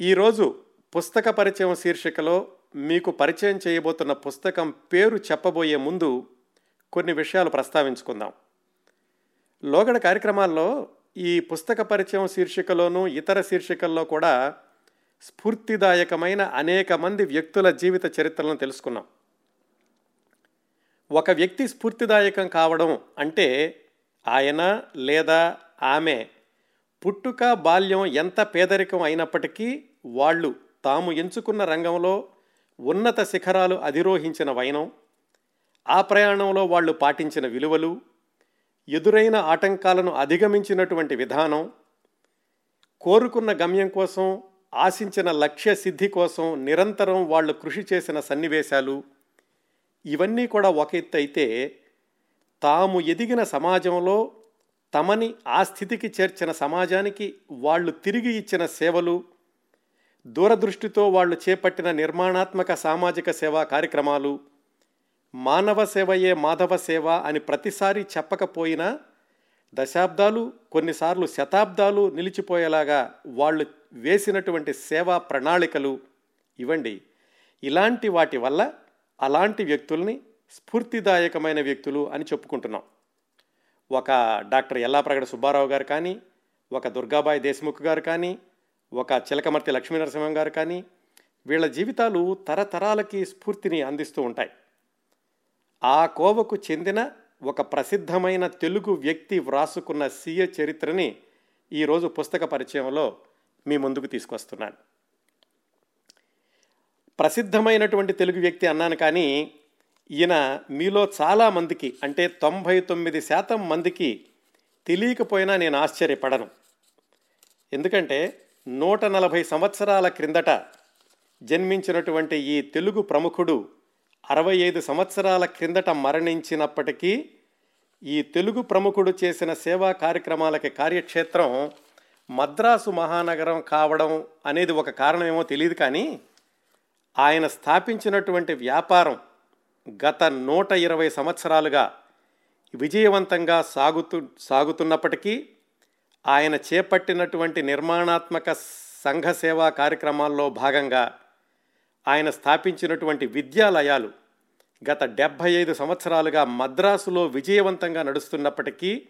ఈరోజు పుస్తక పరిచయం శీర్షికలో మీకు పరిచయం చేయబోతున్న పుస్తకం పేరు చెప్పబోయే ముందు కొన్ని విషయాలు ప్రస్తావించుకుందాం. లోగడ కార్యక్రమాల్లో ఈ పుస్తక పరిచయం శీర్షికలోనూ ఇతర శీర్షికల్లో కూడా స్ఫూర్తిదాయకమైన అనేక మంది వ్యక్తుల జీవిత చరిత్రలను తెలుసుకున్నాం. ఒక వ్యక్తి స్ఫూర్తిదాయకం కావడం అంటే ఆయన లేదా ఆమె పుట్టుక బాల్యం ఎంత పేదరికం అయినప్పటికీ వాళ్ళు తాము ఎంచుకున్న రంగంలో ఉన్నత శిఖరాలు అధిరోహించిన వైనం ఆ ప్రయాణంలో వాళ్ళు పాటించిన విలువలు ఎదురైన ఆటంకాలను అధిగమించినటువంటి విధానం కోరుకున్న గమ్యం కోసం ఆశించిన లక్ష్య సిద్ధి కోసం నిరంతరం వాళ్ళు కృషి చేసిన సన్నివేశాలు ఇవన్నీ కూడా ఒక ఎత్తు అయితే తాము ఎదిగిన సమాజంలో తమని ఆ స్థితికి చేర్చిన సమాజానికి వాళ్ళు తిరిగి ఇచ్చిన సేవలు దూరదృష్టితో వాళ్ళు చేపట్టిన నిర్మాణాత్మక సామాజిక సేవా కార్యక్రమాలు మానవ సేవయే మాధవ సేవ అని ప్రతిసారి చెప్పకపోయినా దశాబ్దాలు కొన్నిసార్లు శతాబ్దాలు నిలిచిపోయేలాగా వాళ్ళు వేసినటువంటి సేవా ప్రణాళికలు ఇవ్వండి. ఇలాంటి వాటి వల్ల అలాంటి వ్యక్తుల్ని స్ఫూర్తిదాయకమైన వ్యక్తులు అని చెప్పుకుంటున్నాం. ఒక డాక్టర్ ఎల్లాప్రగడ సుబ్బారావు గారు కానీ ఒక దుర్గాబాయి దేశ్ముఖ్ గారు కానీ ఒక చిలకమర్తి లక్ష్మీనరసింహం గారు కానీ వీళ్ళ జీవితాలు తరతరాలకి స్ఫూర్తిని అందిస్తూ ఉంటాయి. ఆ కోవకు చెందిన ఒక ప్రసిద్ధమైన తెలుగు వ్యక్తి వ్రాసుకున్న సీయ చరిత్రని ఈరోజు పుస్తక పరిచయంలో మీ ముందుకు తీసుకొస్తున్నాను. ప్రసిద్ధమైనటువంటి తెలుగు వ్యక్తి అన్నాను కానీ ఈయన మీలో చాలామందికి అంటే తొంభై తొమ్మిది శాతం మందికి తెలియకపోయినా నేను ఆశ్చర్యపడను. ఎందుకంటే నూట నలభై సంవత్సరాల క్రిందట జన్మించినటువంటి ఈ తెలుగు ప్రముఖుడు అరవై ఐదు సంవత్సరాల క్రిందట మరణించినప్పటికీ ఈ తెలుగు ప్రముఖుడు చేసిన సేవా కార్యక్రమాలకి కార్యక్షేత్రం మద్రాసు మహానగరం కావడం అనేది ఒక కారణమేమో తెలియదు కానీ ఆయన స్థాపించినటువంటి వ్యాపారం గత నూట ఇరవై సంవత్సరాలుగా విజయవంతంగా సాగుతు సాగుతున్నప్పటికీ ఆయన చేపట్టినటువంటి నిర్మాణాత్మక సంఘ సేవా కార్యక్రమాల్లో భాగంగా ఆయన స్థాపించినటువంటి విద్యాలయాలు గత డెబ్భై ఐదు సంవత్సరాలుగా మద్రాసులో విజయవంతంగా నడుస్తున్నప్పటికీ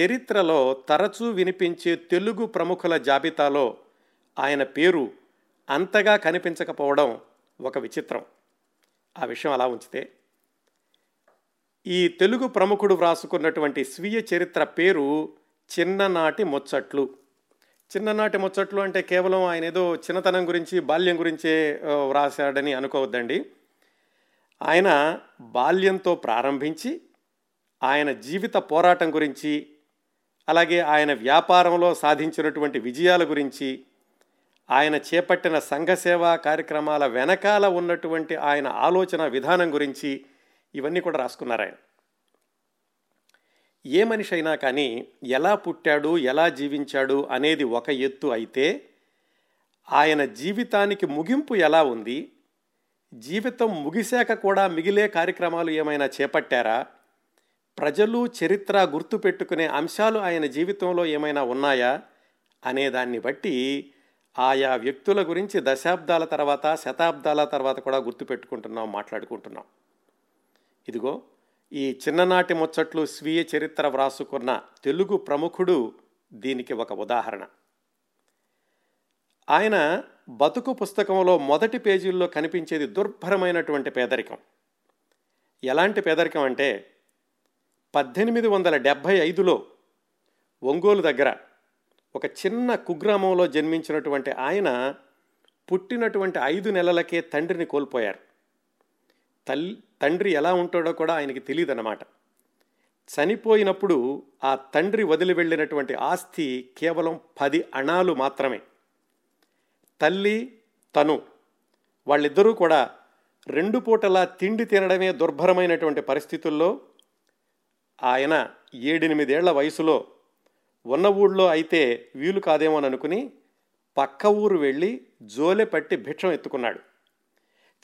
చరిత్రలో తరచూ వినిపించే తెలుగు ప్రముఖుల జాబితాలో ఆయన పేరు అంతగా కనిపించకపోవడం ఒక విచిత్రం. ఆ విషయం అలా ఉంచితే ఈ తెలుగు ప్రముఖుడు వ్రాసుకున్నటువంటి స్వీయ చరిత్ర పేరు చిన్ననాటి ముచ్చట్లు. చిన్ననాటి ముచ్చట్లు అంటే కేవలం ఆయన ఏదో చిన్నతనం గురించి బాల్యం గురించే వ్రాసాడని అనుకోవద్దండి. ఆయన బాల్యంతో ప్రారంభించి ఆయన జీవిత పోరాటం గురించి అలాగే ఆయన వ్యాపారంలో సాధించినటువంటి విజయాల గురించి ఆయన చేపట్టిన సంఘసేవా కార్యక్రమాల వెనకాల ఉన్నటువంటి ఆయన ఆలోచన విధానం గురించి ఇవన్నీ కూడా రాసుకున్నారు ఆయన ఏ మనిషి అయినా కానీ ఎలా పుట్టాడు ఎలా జీవించాడు అనేది ఒక ఎత్తు అయితే ఆయన జీవితానికి ముగింపు ఎలా ఉంది? జీవితం ముగిశాక కూడా మిగిలే కార్యక్రమాలు ఏమైనా చేపట్టారా? ప్రజలు చరిత్ర గుర్తుపెట్టుకునే అంశాలు ఆయన జీవితంలో ఏమైనా ఉన్నాయా? అనే దాన్ని బట్టి ఆయా వ్యక్తుల గురించి దశాబ్దాల తర్వాత శతాబ్దాల తర్వాత కూడా గుర్తుపెట్టుకుంటున్నాం మాట్లాడుకుంటున్నాం. ఇదిగో ఈ చిన్ననాటి ముచ్చట్లు స్వీయ చరిత్ర వ్రాసుకున్న తెలుగు ప్రముఖుడు దీనికి ఒక ఉదాహరణ. ఆయన బతుకు పుస్తకంలో మొదటి పేజీల్లో కనిపించేది దుర్భరమైనటువంటి పేదరికం. ఎలాంటి పేదరికం అంటే పద్దెనిమిది వందల డెబ్భై ఐదులో ఒంగోలు దగ్గర ఒక చిన్న కుగ్రామంలో జన్మించినటువంటి ఆయన పుట్టినటువంటి ఐదు నెలలకే తండ్రిని కోల్పోయారు. తల్లి తండ్రి ఎలా ఉంటాడో కూడా ఆయనకి తెలియదు అన్నమాట చనిపోయినప్పుడు ఆ తండ్రి వదిలి వెళ్ళినటువంటి ఆస్తి కేవలం పది అణాలు మాత్రమే. తల్లి తను వాళ్ళిద్దరూ కూడా రెండు పూటలా తిండి తినడమే దుర్భరమైనటువంటి పరిస్థితుల్లో ఆయన ఏడెనిమిదేళ్ళ వయసులో ఉన్న ఊళ్ళో అయితే వీలు కాదేమో అనుకుని పక్క ఊరు వెళ్ళి జోలె పట్టి భిక్షం ఎత్తుకున్నాడు.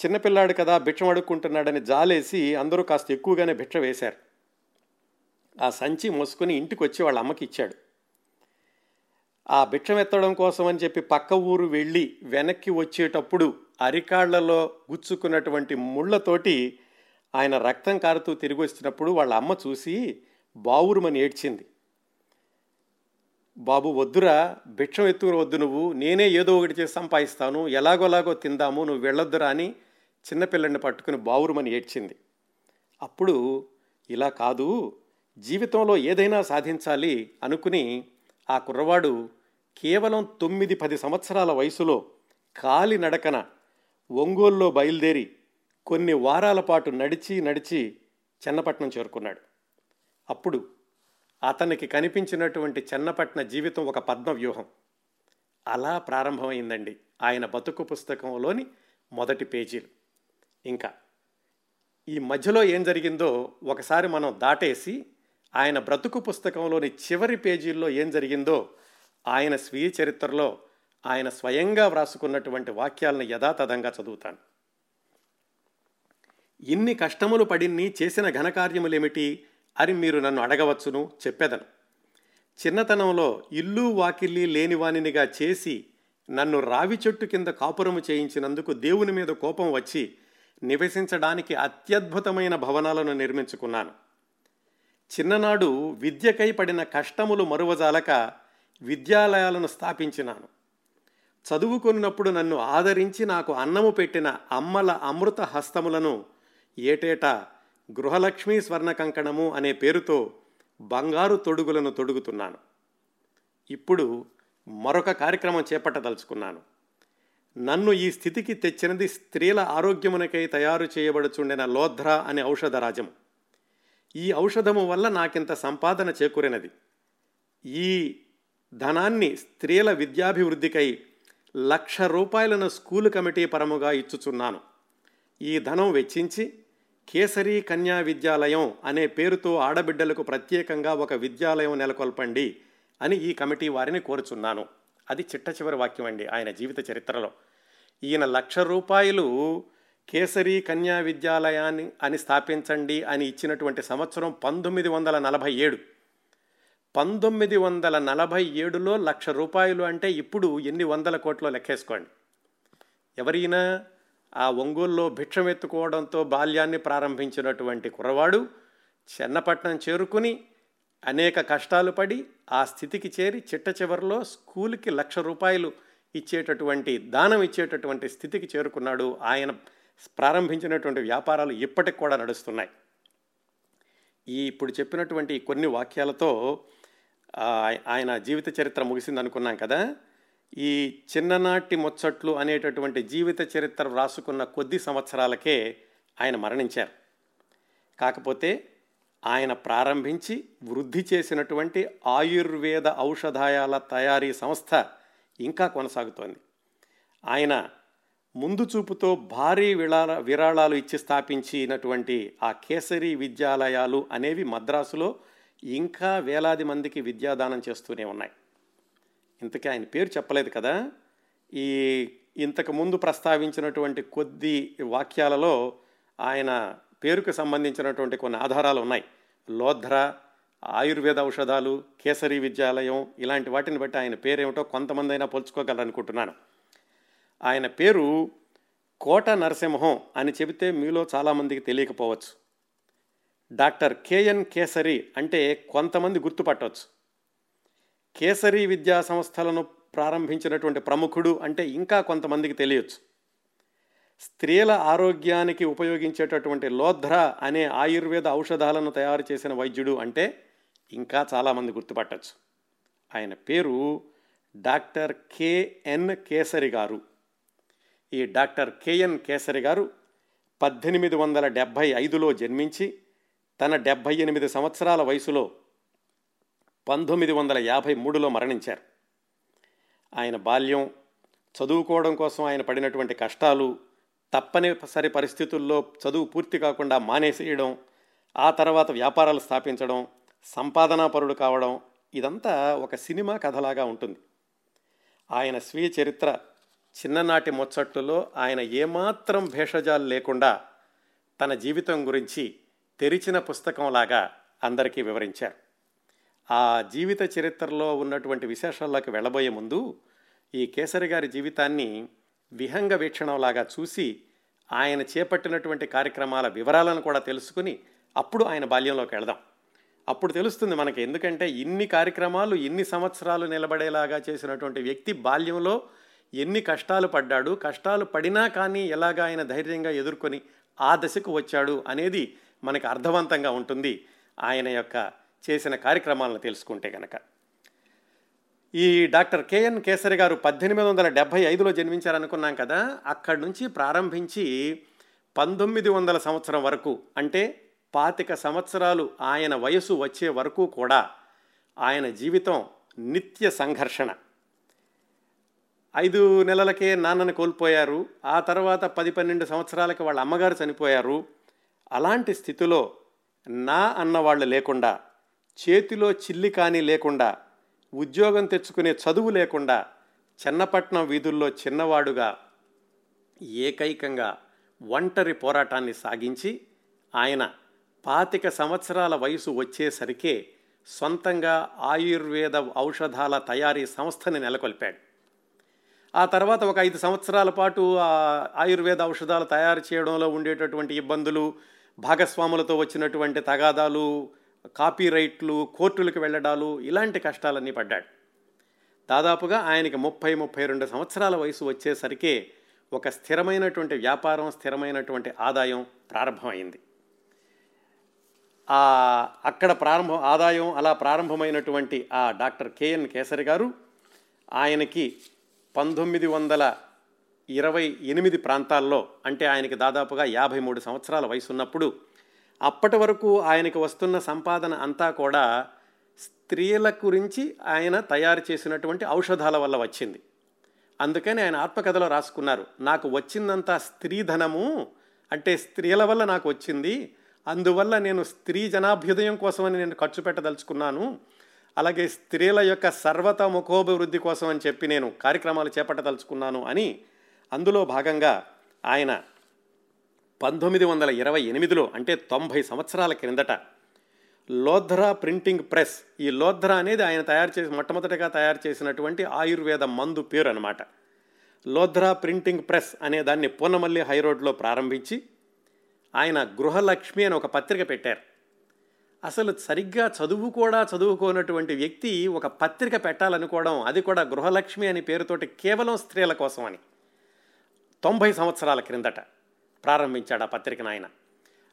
చిన్నపిల్లాడు కదా భిక్షం అడుక్కుంటున్నాడని జాలేసి అందరూ కాస్త ఎక్కువగానే భిక్ష వేశారు. ఆ సంచి మోసుకుని ఇంటికి వచ్చి వాళ్ళ అమ్మకి ఇచ్చాడు. ఆ భిక్షం ఎత్తడం కోసం అని చెప్పి పక్క ఊరు వెళ్ళి వెనక్కి వచ్చేటప్పుడు అరికాళ్ళలో గుచ్చుకున్నటువంటి ముళ్ళతోటి ఆయన రక్తం కారుతూ తిరిగి వచ్చినప్పుడు వాళ్ళ అమ్మ చూసి బావురుమని ఏడ్చింది. బాబు వద్దురా భిక్షం ఎత్తుకుని వద్దు నువ్వు నేనే ఏదో ఒకటి చేసి సంపాదిస్తాను ఎలాగోలాగో తిందాము నువ్వు వెళ్ళొద్దురా అని చిన్నపిల్లని పట్టుకుని బావురుమని ఏడ్చింది. అప్పుడు ఇలా కాదు జీవితంలో ఏదైనా సాధించాలి అనుకుని ఆ కుర్రవాడు కేవలం తొమ్మిది పది సంవత్సరాల వయసులో కాలి నడకన ఒంగోల్లో బయలుదేరి కొన్ని వారాల పాటు నడిచి నడిచి చెన్నపట్నం చేరుకున్నాడు. అప్పుడు అతనికి కనిపించినటువంటి చెన్నపట్న జీవితం ఒక పద్మ వ్యూహం అలా ప్రారంభమైందండి ఆయన బతుకు పుస్తకంలోని మొదటి పేజీలు. ఇంకా ఈ మధ్యలో ఏం జరిగిందో ఒకసారి మనం దాటేసి ఆయన బ్రతుకు పుస్తకంలోని చివరి పేజీల్లో ఏం జరిగిందో ఆయన స్వీయ చరిత్రలో ఆయన స్వయంగా వ్రాసుకున్నటువంటి వాక్యాలను యథాతథంగా చదువుతాను. ఇన్ని కష్టములు పడిన్ని చేసిన ఘనకార్యములేమిటి అని మీరు నన్ను అడగవచ్చును చెప్పెదను. చిన్నతనంలో ఇల్లు వాకిల్లి లేనివానినిగా చేసి నన్ను రావి చెట్టు కింద కాపురము చేయించినందుకు దేవుని మీద కోపం వచ్చి నివసించడానికి అత్యద్భుతమైన భవనాలను నిర్మించుకున్నాను. చిన్ననాడు విద్యకై పడిన కష్టములు మరువజాలక విద్యాలయాలను స్థాపించినాను. చదువుకున్నప్పుడు నన్ను ఆదరించి నాకు అన్నము పెట్టిన అమ్మల అమృత హస్తములను ఏటేటా గృహలక్ష్మీ స్వర్ణ కంకణము అనే పేరుతో బంగారు తొడుగులను తొడుగుతున్నాను. ఇప్పుడు మరొక కార్యక్రమం చేపట్టదలుచుకున్నాను. నన్ను ఈ స్థితికి తెచ్చినది స్త్రీల ఆరోగ్యమునకై తయారు చేయబడుచుండిన లోధ్రా అనే ఔషధరాజం ఈ ఔషధము వల్ల నాకింత సంపాదన చేకూరినది. ఈ ధనాన్ని స్త్రీల విద్యాభివృద్ధికై లక్ష రూపాయలను స్కూలు కమిటీ పరముగా ఇచ్చుచున్నాను. ఈ ధనం వెచ్చించి కేసరి కన్యా విద్యాలయం అనే పేరుతో ఆడబిడ్డలకు ప్రత్యేకంగా ఒక విద్యాలయం నెలకొల్పండి అని ఈ కమిటీ వారిని కోరుచున్నాను. అది చిట్ట చివరి వాక్యం అండి ఆయన జీవిత చరిత్రలో. ఈయన లక్ష రూపాయలు కేసరి కన్యా విద్యాలయాన్ని అని స్థాపించండి అని ఇచ్చినటువంటి సంవత్సరం పంతొమ్మిది వందల నలభై ఏడు. పంతొమ్మిది వందల నలభై ఏడులో లక్ష రూపాయలు అంటే ఇప్పుడు ఎన్ని వందల కోట్లో లెక్కేసుకోండి. ఎవరైనా ఆ ఒంగోలులో భిక్షం ఎత్తుకోవడంతో బాల్యాన్ని ప్రారంభించినటువంటి కుర్రవాడు చెన్నపట్నం చేరుకుని అనేక కష్టాలు పడి ఆ స్థితికి చేరి చిట్ట చివరిలో స్కూల్కి లక్ష రూపాయలు ఇచ్చేటటువంటి దానం ఇచ్చేటటువంటి స్థితికి చేరుకున్నాడు ఆయన. ప్రారంభించినటువంటి వ్యాపారాలు ఇప్పటికి కూడా నడుస్తున్నాయి. ఈ ఇప్పుడు చెప్పినటువంటి కొన్ని వాక్యాలతో ఆయన జీవిత చరిత్ర ముగిసింది అనుకున్నాం కదా? ఈ చిన్ననాటి ముచ్చట్లు అనేటటువంటి జీవిత చరిత్ర వ్రాసుకున్న కొద్ది సంవత్సరాలకే ఆయన మరణించారు. కాకపోతే ఆయన ప్రారంభించి వృద్ధి చేసినటువంటి ఆయుర్వేద ఔషధాయాల తయారీ సంస్థ ఇంకా కొనసాగుతోంది. ఆయన ముందు చూపుతో భారీ విరాళ విరాళాలు ఇచ్చి స్థాపించినటువంటి ఆ కేసరి విద్యాలయాలు అనేవి మద్రాసులో ఇంకా వేలాది మందికి విద్యాదానం చేస్తూనే ఉన్నాయి. ఇంతకీ ఆయన పేరు చెప్పలేదు కదా? ఈ ఇంతకు ముందు ప్రస్తావించినటువంటి కొద్ది వాక్యాలలో ఆయన పేరుకు సంబంధించినటువంటి కొన్ని ఆధారాలు ఉన్నాయి. లోధ్ర ఆయుర్వేద ఔషధాలు కేసరి విద్యాలయం ఇలాంటి వాటిని బట్టి ఆయన పేరేమిటో కొంతమంది అయినా పోల్చుకోగలరనుకుంటున్నాను. ఆయన పేరు కోట నరసింహం అని చెబితే మీలో చాలామందికి తెలియకపోవచ్చు. డాక్టర్ కేఎన్ కేసరి అంటే కొంతమంది గుర్తుపట్టవచ్చు కేసరి విద్యా సంస్థలను ప్రారంభించినటువంటి ప్రముఖుడు అంటే ఇంకా కొంతమందికి తెలియచ్చు. స్త్రీల ఆరోగ్యానికి ఉపయోగించేటటువంటి లోధ్ర అనే ఆయుర్వేద ఔషధాలను తయారు చేసిన వైద్యుడు అంటే ఇంకా చాలామంది గుర్తుపట్టచ్చు. ఆయన పేరు డాక్టర్ కేఎన్ కేసరి గారు. ఈ డాక్టర్ కేఎన్ కేసరి గారు పద్దెనిమిది వందల డెబ్భై ఐదులో జన్మించి తన డెబ్భై ఎనిమిది సంవత్సరాల వయసులో పంతొమ్మిది వందల యాభై మూడులో మరణించారు. ఆయన బాల్యం చదువుకోవడం కోసం ఆయన పడినటువంటి కష్టాలు తప్పనిసరి పరిస్థితుల్లో చదువు పూర్తి కాకుండా మానేసేయడం ఆ తర్వాత వ్యాపారాలు స్థాపించడం సంపాదనాపరుడు కావడం ఇదంతా ఒక సినిమా కథలాగా ఉంటుంది. ఆయన స్వీయ చరిత్ర చిన్ననాటి ముచ్చట్లలో ఆయన ఏమాత్రం భేషజాలు లేకుండా తన జీవితం గురించి తెరిచిన పుస్తకంలాగా అందరికీ వివరించారు. ఆ జీవిత చరిత్రలో ఉన్నటువంటి విశేషాల్లోకి వెళ్ళబోయే ముందు ఈ కేసరి గారి జీవితాన్ని విహంగ వీక్షణంలాగా చూసి ఆయన చేపట్టినటువంటి కార్యక్రమాల వివరాలను కూడా తెలుసుకుని అప్పుడు ఆయన బాల్యంలోకి వెళదాం. అప్పుడు తెలుస్తుంది మనకి ఎందుకంటే ఇన్ని కార్యక్రమాలు ఇన్ని సంవత్సరాలు నిలబడేలాగా చేసినటువంటి వ్యక్తి బాల్యంలో ఎన్ని కష్టాలు పడ్డాడు కష్టాలు పడినా కానీ ఎలాగ ఆయన ధైర్యంగా ఎదుర్కొని ఆ దశకు వచ్చాడు అనేది మనకి అర్థవంతంగా ఉంటుంది. ఆయన యొక్క చేసిన కార్యక్రమాలను తెలుసుకుంటే కనుక ఈ డాక్టర్ కేఎన్ కేసరి గారు పద్దెనిమిది వందల డెబ్భై ఐదులో జన్మించారనుకున్నాం కదా అక్కడి నుంచి ప్రారంభించి పంతొమ్మిది వందల సంవత్సరం వరకు అంటే పాతిక సంవత్సరాలు ఆయన వయసు వచ్చే వరకు కూడా ఆయన జీవితం నిత్య సంఘర్షణ. ఐదు నెలలకే నాన్నని కోల్పోయారు ఆ తర్వాత పది పన్నెండు సంవత్సరాలకి వాళ్ళ అమ్మగారు చనిపోయారు. అలాంటి స్థితిలో నా అన్నవాళ్ళు లేకుండా చేతిలో చిల్లి కానీ లేకుండా ఉద్యోగం తెచ్చుకునే చదువు లేకుండా చెన్నపట్నం వీధుల్లో చిన్నవాడుగా ఏకైకంగా ఒంటరి పోరాటాన్ని సాగించి ఆయన పాతిక సంవత్సరాల వయసు వచ్చేసరికే సొంతంగా ఆయుర్వేద ఔషధాల తయారీ సంస్థని నెలకొల్పాడు. ఆ తర్వాత ఒక ఐదు సంవత్సరాల పాటు ఆయుర్వేద ఔషధాలు తయారు చేయడంలో ఉండేటటువంటి ఇబ్బందులు భాగస్వాములతో వచ్చినటువంటి తగాదాలు కాపీరైట్లు కోర్టులకు వెళ్ళడాలు ఇలాంటి కష్టాలన్నీ పడ్డాడు. దాదాపుగా ఆయనకి ముప్పై ముప్పై రెండు సంవత్సరాల వయసు వచ్చేసరికి ఒక స్థిరమైనటువంటి వ్యాపారం స్థిరమైనటువంటి ఆదాయం ప్రారంభమైంది. ఆ అక్కడ ప్రారంభం ఆదాయం అలా ప్రారంభమైనటువంటి ఆ డాక్టర్ కేఎన్ కేసరి గారు ఆయనకి పంతొమ్మిది వందల ఇరవై ఎనిమిది ప్రాంతాల్లో అంటే ఆయనకి దాదాపుగా యాభై మూడు సంవత్సరాల వయసు ఉన్నప్పుడు అప్పటి వరకు ఆయనకి వస్తున్న సంపాదన అంతా కూడా స్త్రీల గురించి ఆయన తయారు చేసినటువంటి ఔషధాల వల్ల వచ్చింది. అందుకని ఆయన ఆత్మకథలో రాసుకున్నారు నాకు వచ్చిందంతా స్త్రీధనము అంటే స్త్రీల వల్ల నాకు వచ్చింది అందువల్ల నేను స్త్రీ జనాభ్యుదయం కోసమని నేను ఖర్చు పెట్టదలుచుకున్నాను అలాగే స్త్రీల యొక్క సర్వత ముఖోభివృద్ధి కోసం అని చెప్పి నేను కార్యక్రమాలు చేపట్టదలుచుకున్నాను అని అందులో భాగంగా ఆయన పంతొమ్మిది వందల ఇరవై ఎనిమిదిలో అంటే తొంభై సంవత్సరాల క్రిందట లోధ్రా ప్రింటింగ్ ప్రెస్ ఈ లోధ్రా అనేది ఆయన తయారు చేసి మొట్టమొదటిగా తయారు చేసినటువంటి ఆయుర్వేద మందు పేరు అనమాట లోధ్రా ప్రింటింగ్ ప్రెస్ అనే దాన్ని పూనమల్లి హైరోడ్లో ప్రారంభించి ఆయన గృహలక్ష్మి అని ఒక పత్రిక పెట్టారు. అసలు సరిగ్గా చదువు కూడా చదువుకోనటువంటి వ్యక్తి ఒక పత్రిక పెట్టాలనుకోవడం అది కూడా గృహలక్ష్మి అనే పేరుతోటి కేవలం స్త్రీల కోసం అని తొంభై సంవత్సరాల క్రిందట. ప్రారంభించాడు ఆ పత్రికను ఆయన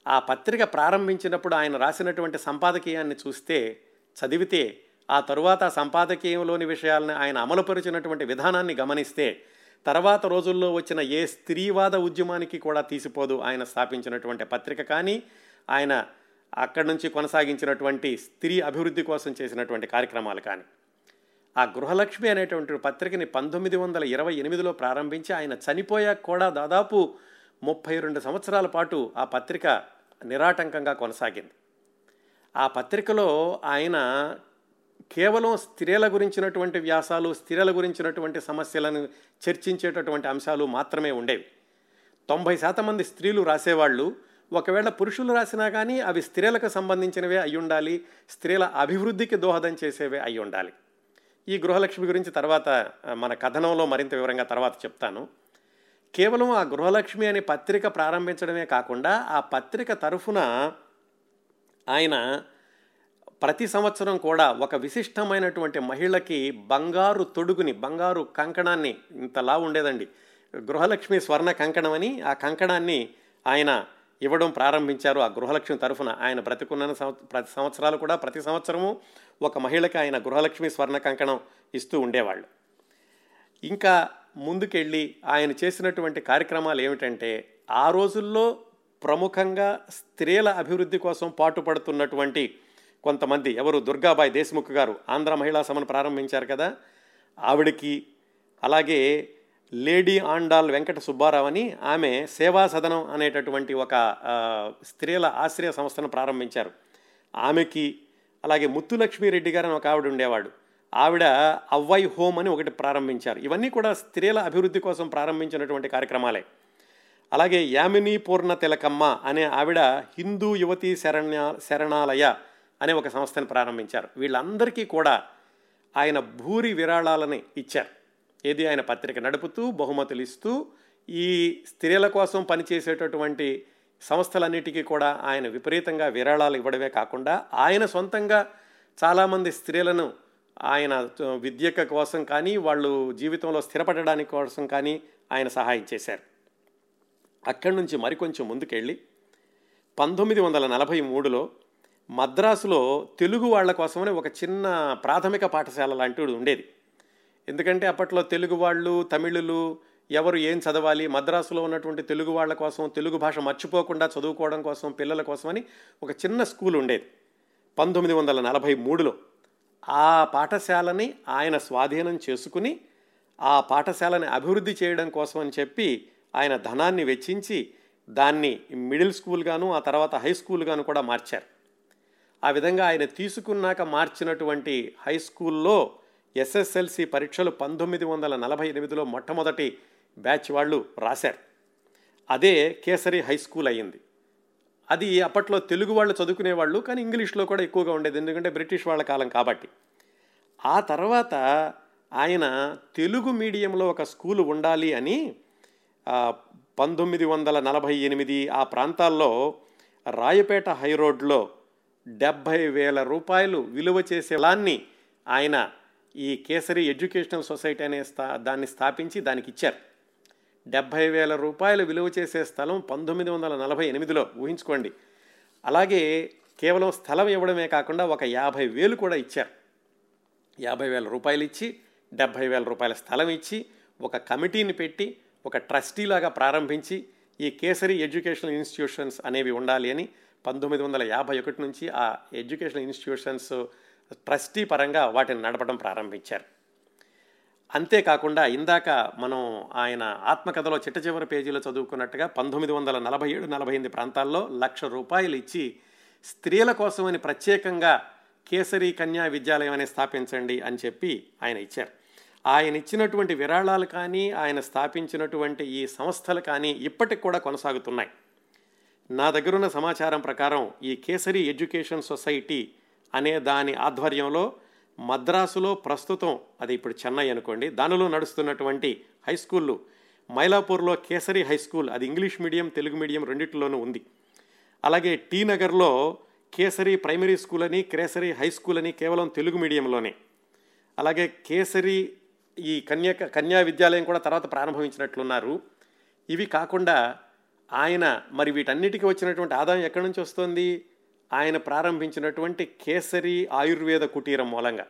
ఆ పత్రిక ప్రారంభించినప్పుడు ఆయన రాసినటువంటి సంపాదకీయాన్ని చూస్తే చదివితే ఆ తరువాత ఆ సంపాదకీయంలోని విషయాలను ఆయన అమలుపరిచినటువంటి విధానాన్ని గమనిస్తే తర్వాత రోజుల్లో వచ్చిన ఏ స్త్రీవాద ఉద్యమానికి కూడా తీసిపోదు ఆయన స్థాపించినటువంటి పత్రిక. కానీ ఆయన అక్కడి నుంచి కొనసాగించినటువంటి స్త్రీ అభివృద్ధి కోసం చేసినటువంటి కార్యక్రమాలు కానీ ఆ గృహలక్ష్మి అనేటువంటి పత్రికని పంతొమ్మిది వందల ఇరవై ఎనిమిదిలో ప్రారంభించి ఆయన చనిపోయాక కూడా దాదాపు ముప్పై రెండు సంవత్సరాల పాటు ఆ పత్రిక నిరాటంకంగా కొనసాగింది. ఆ పత్రికలో ఆయన కేవలం స్త్రీల గురించినటువంటి వ్యాసాలు స్త్రీల గురించినటువంటి సమస్యలను చర్చించేటటువంటి అంశాలు మాత్రమే ఉండేవి. తొంభై శాతం మంది స్త్రీలు రాసేవాళ్ళు ఒకవేళ పురుషులు రాసినా కానీ అవి స్త్రీలకు సంబంధించినవే అయి ఉండాలి స్త్రీల అభివృద్ధికి దోహదం చేసేవే అయి ఉండాలి. ఈ గృహలక్ష్మి గురించి తర్వాత మన కథనంలో మరింత వివరంగా తర్వాత చెప్తాను. కేవలం ఆ గృహలక్ష్మి అనే పత్రిక ప్రారంభించడమే కాకుండా ఆ పత్రిక తరఫున ఆయన ప్రతి సంవత్సరం కూడా ఒక విశిష్టమైనటువంటి మహిళకి బంగారు తొడుగుని బంగారు కంకణాన్ని ఇంతలా ఉండేదండి. గృహలక్ష్మి స్వర్ణ కంకణం అని ఆ కంకణాన్ని ఆయన ఇవ్వడం ప్రారంభించారు. ఆ గృహలక్ష్మి తరఫున ఆయన బ్రతికున్న ప్రతి సంవత్సరాలు కూడా ప్రతి సంవత్సరము ఒక మహిళకి ఆయన గృహలక్ష్మి స్వర్ణ కంకణం ఇస్తూ ఉండేవాళ్ళు. ఇంకా ముందుకెళ్ళి ఆయన చేసినటువంటి కార్యక్రమాలు ఏమిటంటే ఆ రోజుల్లో ప్రముఖంగా స్త్రీల అభివృద్ధి కోసం పాటుపడుతున్నటువంటి కొంతమంది ఎవరు? దుర్గాబాయి దేశ్ముఖ్ గారు ఆంధ్ర మహిళా సభను ప్రారంభించారు కదా. ఆవిడకి అలాగే లేడీ ఆండాల్ వెంకట సుబ్బారావు అని ఆమె సేవా సదనం అనేటటువంటి ఒక స్త్రీల ఆశ్రయ సంస్థను ప్రారంభించారు. ఆమెకి అలాగే ముత్తులక్ష్మిరెడ్డి గారు అని ఒక ఆవిడ ఉండేవాడు. ఆవిడ అవ్వై హోమ్ అని ఒకటి ప్రారంభించారు. ఇవన్నీ కూడా స్త్రీల అభివృద్ధి కోసం ప్రారంభించినటువంటి కార్యక్రమాలే. అలాగే యామిని పూర్ణ తిలకమ్మ అనే ఆవిడ హిందూ యువతీ శరణ్య శరణాలయ అనే ఒక సంస్థను ప్రారంభించారు. వీళ్ళందరికీ కూడా ఆయన భూరి విరాళాలని ఇచ్చారు. ఏది ఆయన పత్రిక నడుపుతూ బహుమతులు ఇస్తూ ఈ స్త్రీల కోసం పనిచేసేటటువంటి సంస్థలన్నిటికీ కూడా ఆయన విపరీతంగా విరాళాలు ఇవ్వడమే కాకుండా ఆయన సొంతంగా చాలామంది స్త్రీలను ఆయన విద్యక కోసం కానీ వాళ్ళు జీవితంలో స్థిరపడడానికి కోసం కానీ ఆయన సహాయం చేశారు. అక్కడి నుంచి మరికొంచెం ముందుకెళ్ళి పంతొమ్మిది వందల నలభై మూడులో మద్రాసులో తెలుగు వాళ్ళ కోసమని ఒక చిన్న ప్రాథమిక పాఠశాల లాంటిది ఉండేది. ఎందుకంటే అప్పట్లో తెలుగు వాళ్ళు తమిళులు ఎవరు ఏం చదవాలి మద్రాసులో ఉన్నటువంటి తెలుగు వాళ్ళ కోసం తెలుగు భాష మర్చిపోకుండా చదువుకోవడం కోసం పిల్లల కోసమని ఒక చిన్న స్కూల్ ఉండేది. పంతొమ్మిది వందల నలభై మూడులో ఆ పాఠశాలని ఆయన స్వాధీనం చేసుకుని ఆ పాఠశాలని అభివృద్ధి చేయడం కోసం అని చెప్పి ఆయన ధనాన్ని వెచ్చించి దాన్ని మిడిల్ స్కూల్గాను ఆ తర్వాత హై స్కూల్ గాను కూడా మార్చారు. ఆ విధంగా ఆయన తీసుకున్నాక మార్చినటువంటి హై స్కూల్లో ఎస్ఎస్ఎల్సి పరీక్షలు పంతొమ్మిది వందల నలభై ఎనిమిదిలో మొట్టమొదటి బ్యాచ్ వాళ్ళు రాశారు. అదే కేసరి హై స్కూల్ అయ్యింది. అది అప్పట్లో తెలుగు వాళ్ళు చదువుకునేవాళ్ళు కానీ ఇంగ్లీష్లో కూడా ఎక్కువగా ఉండేది ఎందుకంటే బ్రిటిష్ వాళ్ళ కాలం కాబట్టి. ఆ తర్వాత ఆయన తెలుగు మీడియంలో ఒక స్కూల్ ఉండాలి అని పంతొమ్మిది వందల నలభై ఎనిమిది ఆ ప్రాంతాల్లో రాయపేట హై రోడ్లో డెబ్భై వేల రూపాయలు విలువ చేసే లాన్ని ఆయన ఈ కేసరి ఎడ్యుకేషనల్ సొసైటీ అనే స్థా దాన్ని స్థాపించి దానికి ఇచ్చారు. డెబ్భై వేల రూపాయలు విలువ చేసే స్థలం పంతొమ్మిది వందల నలభై ఎనిమిదిలో ఊహించుకోండి. అలాగే కేవలం స్థలం ఇవ్వడమే కాకుండా ఒక యాభై వేలు కూడా ఇచ్చారు. యాభై వేల రూపాయలు ఇచ్చి డెబ్భై వేల రూపాయల స్థలం ఇచ్చి ఒక కమిటీని పెట్టి ఒక ట్రస్టీలాగా ప్రారంభించి ఈ కేసరి ఎడ్యుకేషనల్ ఇన్స్టిట్యూషన్స్ అనేవి ఉండాలి అని పంతొమ్మిది వందల యాభై ఒకటి నుంచి ఆ ఎడ్యుకేషనల్ ఇన్స్టిట్యూషన్స్ ట్రస్టీ పరంగా వాటిని నడపడం ప్రారంభించారు. అంతేకాకుండా ఇందాక మనం ఆయన ఆత్మకథలో చిట్ట చివరి పేజీలో చదువుకున్నట్టుగా పంతొమ్మిది వందల నలభై ఏడు నలభై ఎనిమిది ప్రాంతాల్లో లక్ష రూపాయలు ఇచ్చి స్త్రీల కోసమని ప్రత్యేకంగా కేసరి కన్యా విద్యాలయం అని స్థాపించండి అని చెప్పి ఆయన ఇచ్చారు. ఆయన ఇచ్చినటువంటి విరాళాలు కానీ ఆయన స్థాపించినటువంటి ఈ సంస్థలు కానీ ఇప్పటికి కూడా కొనసాగుతున్నాయి. నా దగ్గరున్న సమాచారం ప్రకారం ఈ కేసరి ఎడ్యుకేషన్ సొసైటీ అనే దాని ఆధ్వర్యంలో మద్రాసులో ప్రస్తుతం అది ఇప్పుడు చెన్నై అనుకోండి దానిలో నడుస్తున్నటువంటి హై స్కూళ్ళు మైలాపూర్లో కేసరి హై స్కూల్ అది ఇంగ్లీష్ మీడియం తెలుగు మీడియం రెండిట్లోనూ ఉంది. అలాగే టీ నగర్లో కేసరి ప్రైమరీ స్కూల్ అని కేసరి హై స్కూల్ అని కేవలం తెలుగు మీడియంలోనే. అలాగే కేసరి ఈ కన్యా కన్యా విద్యాలయం కూడా తర్వాత ప్రారంభించినట్లున్నారు. ఇవి కాకుండా ఆయన మరి వీటన్నిటికీ వచ్చినటువంటి ఆదాయం ఎక్కడి నుంచి వస్తుంది? ఆయన ప్రారంభించినటువంటి కేసరి ఆయుర్వేద కుటీరం మూలంగా.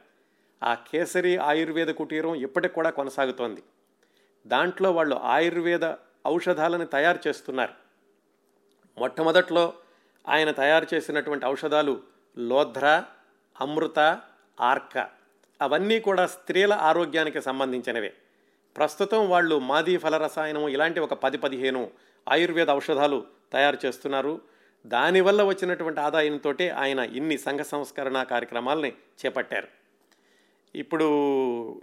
ఆ కేసరి ఆయుర్వేద కుటీరం ఇప్పటికి కూడా కొనసాగుతోంది. దాంట్లో వాళ్ళు ఆయుర్వేద ఔషధాలను తయారు చేస్తున్నారు. మొట్టమొదట్లో ఆయన తయారు చేసినటువంటి ఔషధాలు లోధ్ర అమృత ఆర్క. అవన్నీ కూడా స్త్రీల ఆరోగ్యానికి సంబంధించినవే. ప్రస్తుతం వాళ్ళు మాదీ ఫలరసాయనం ఇలాంటి ఒక పది పదిహేను ఆయుర్వేద ఔషధాలు తయారు చేస్తున్నారు. దానివల్ల వచ్చినటువంటి ఆదాయంతో ఆయన ఇన్ని సంఘ సంస్కరణ కార్యక్రమాలని చేపట్టారు. ఇప్పుడు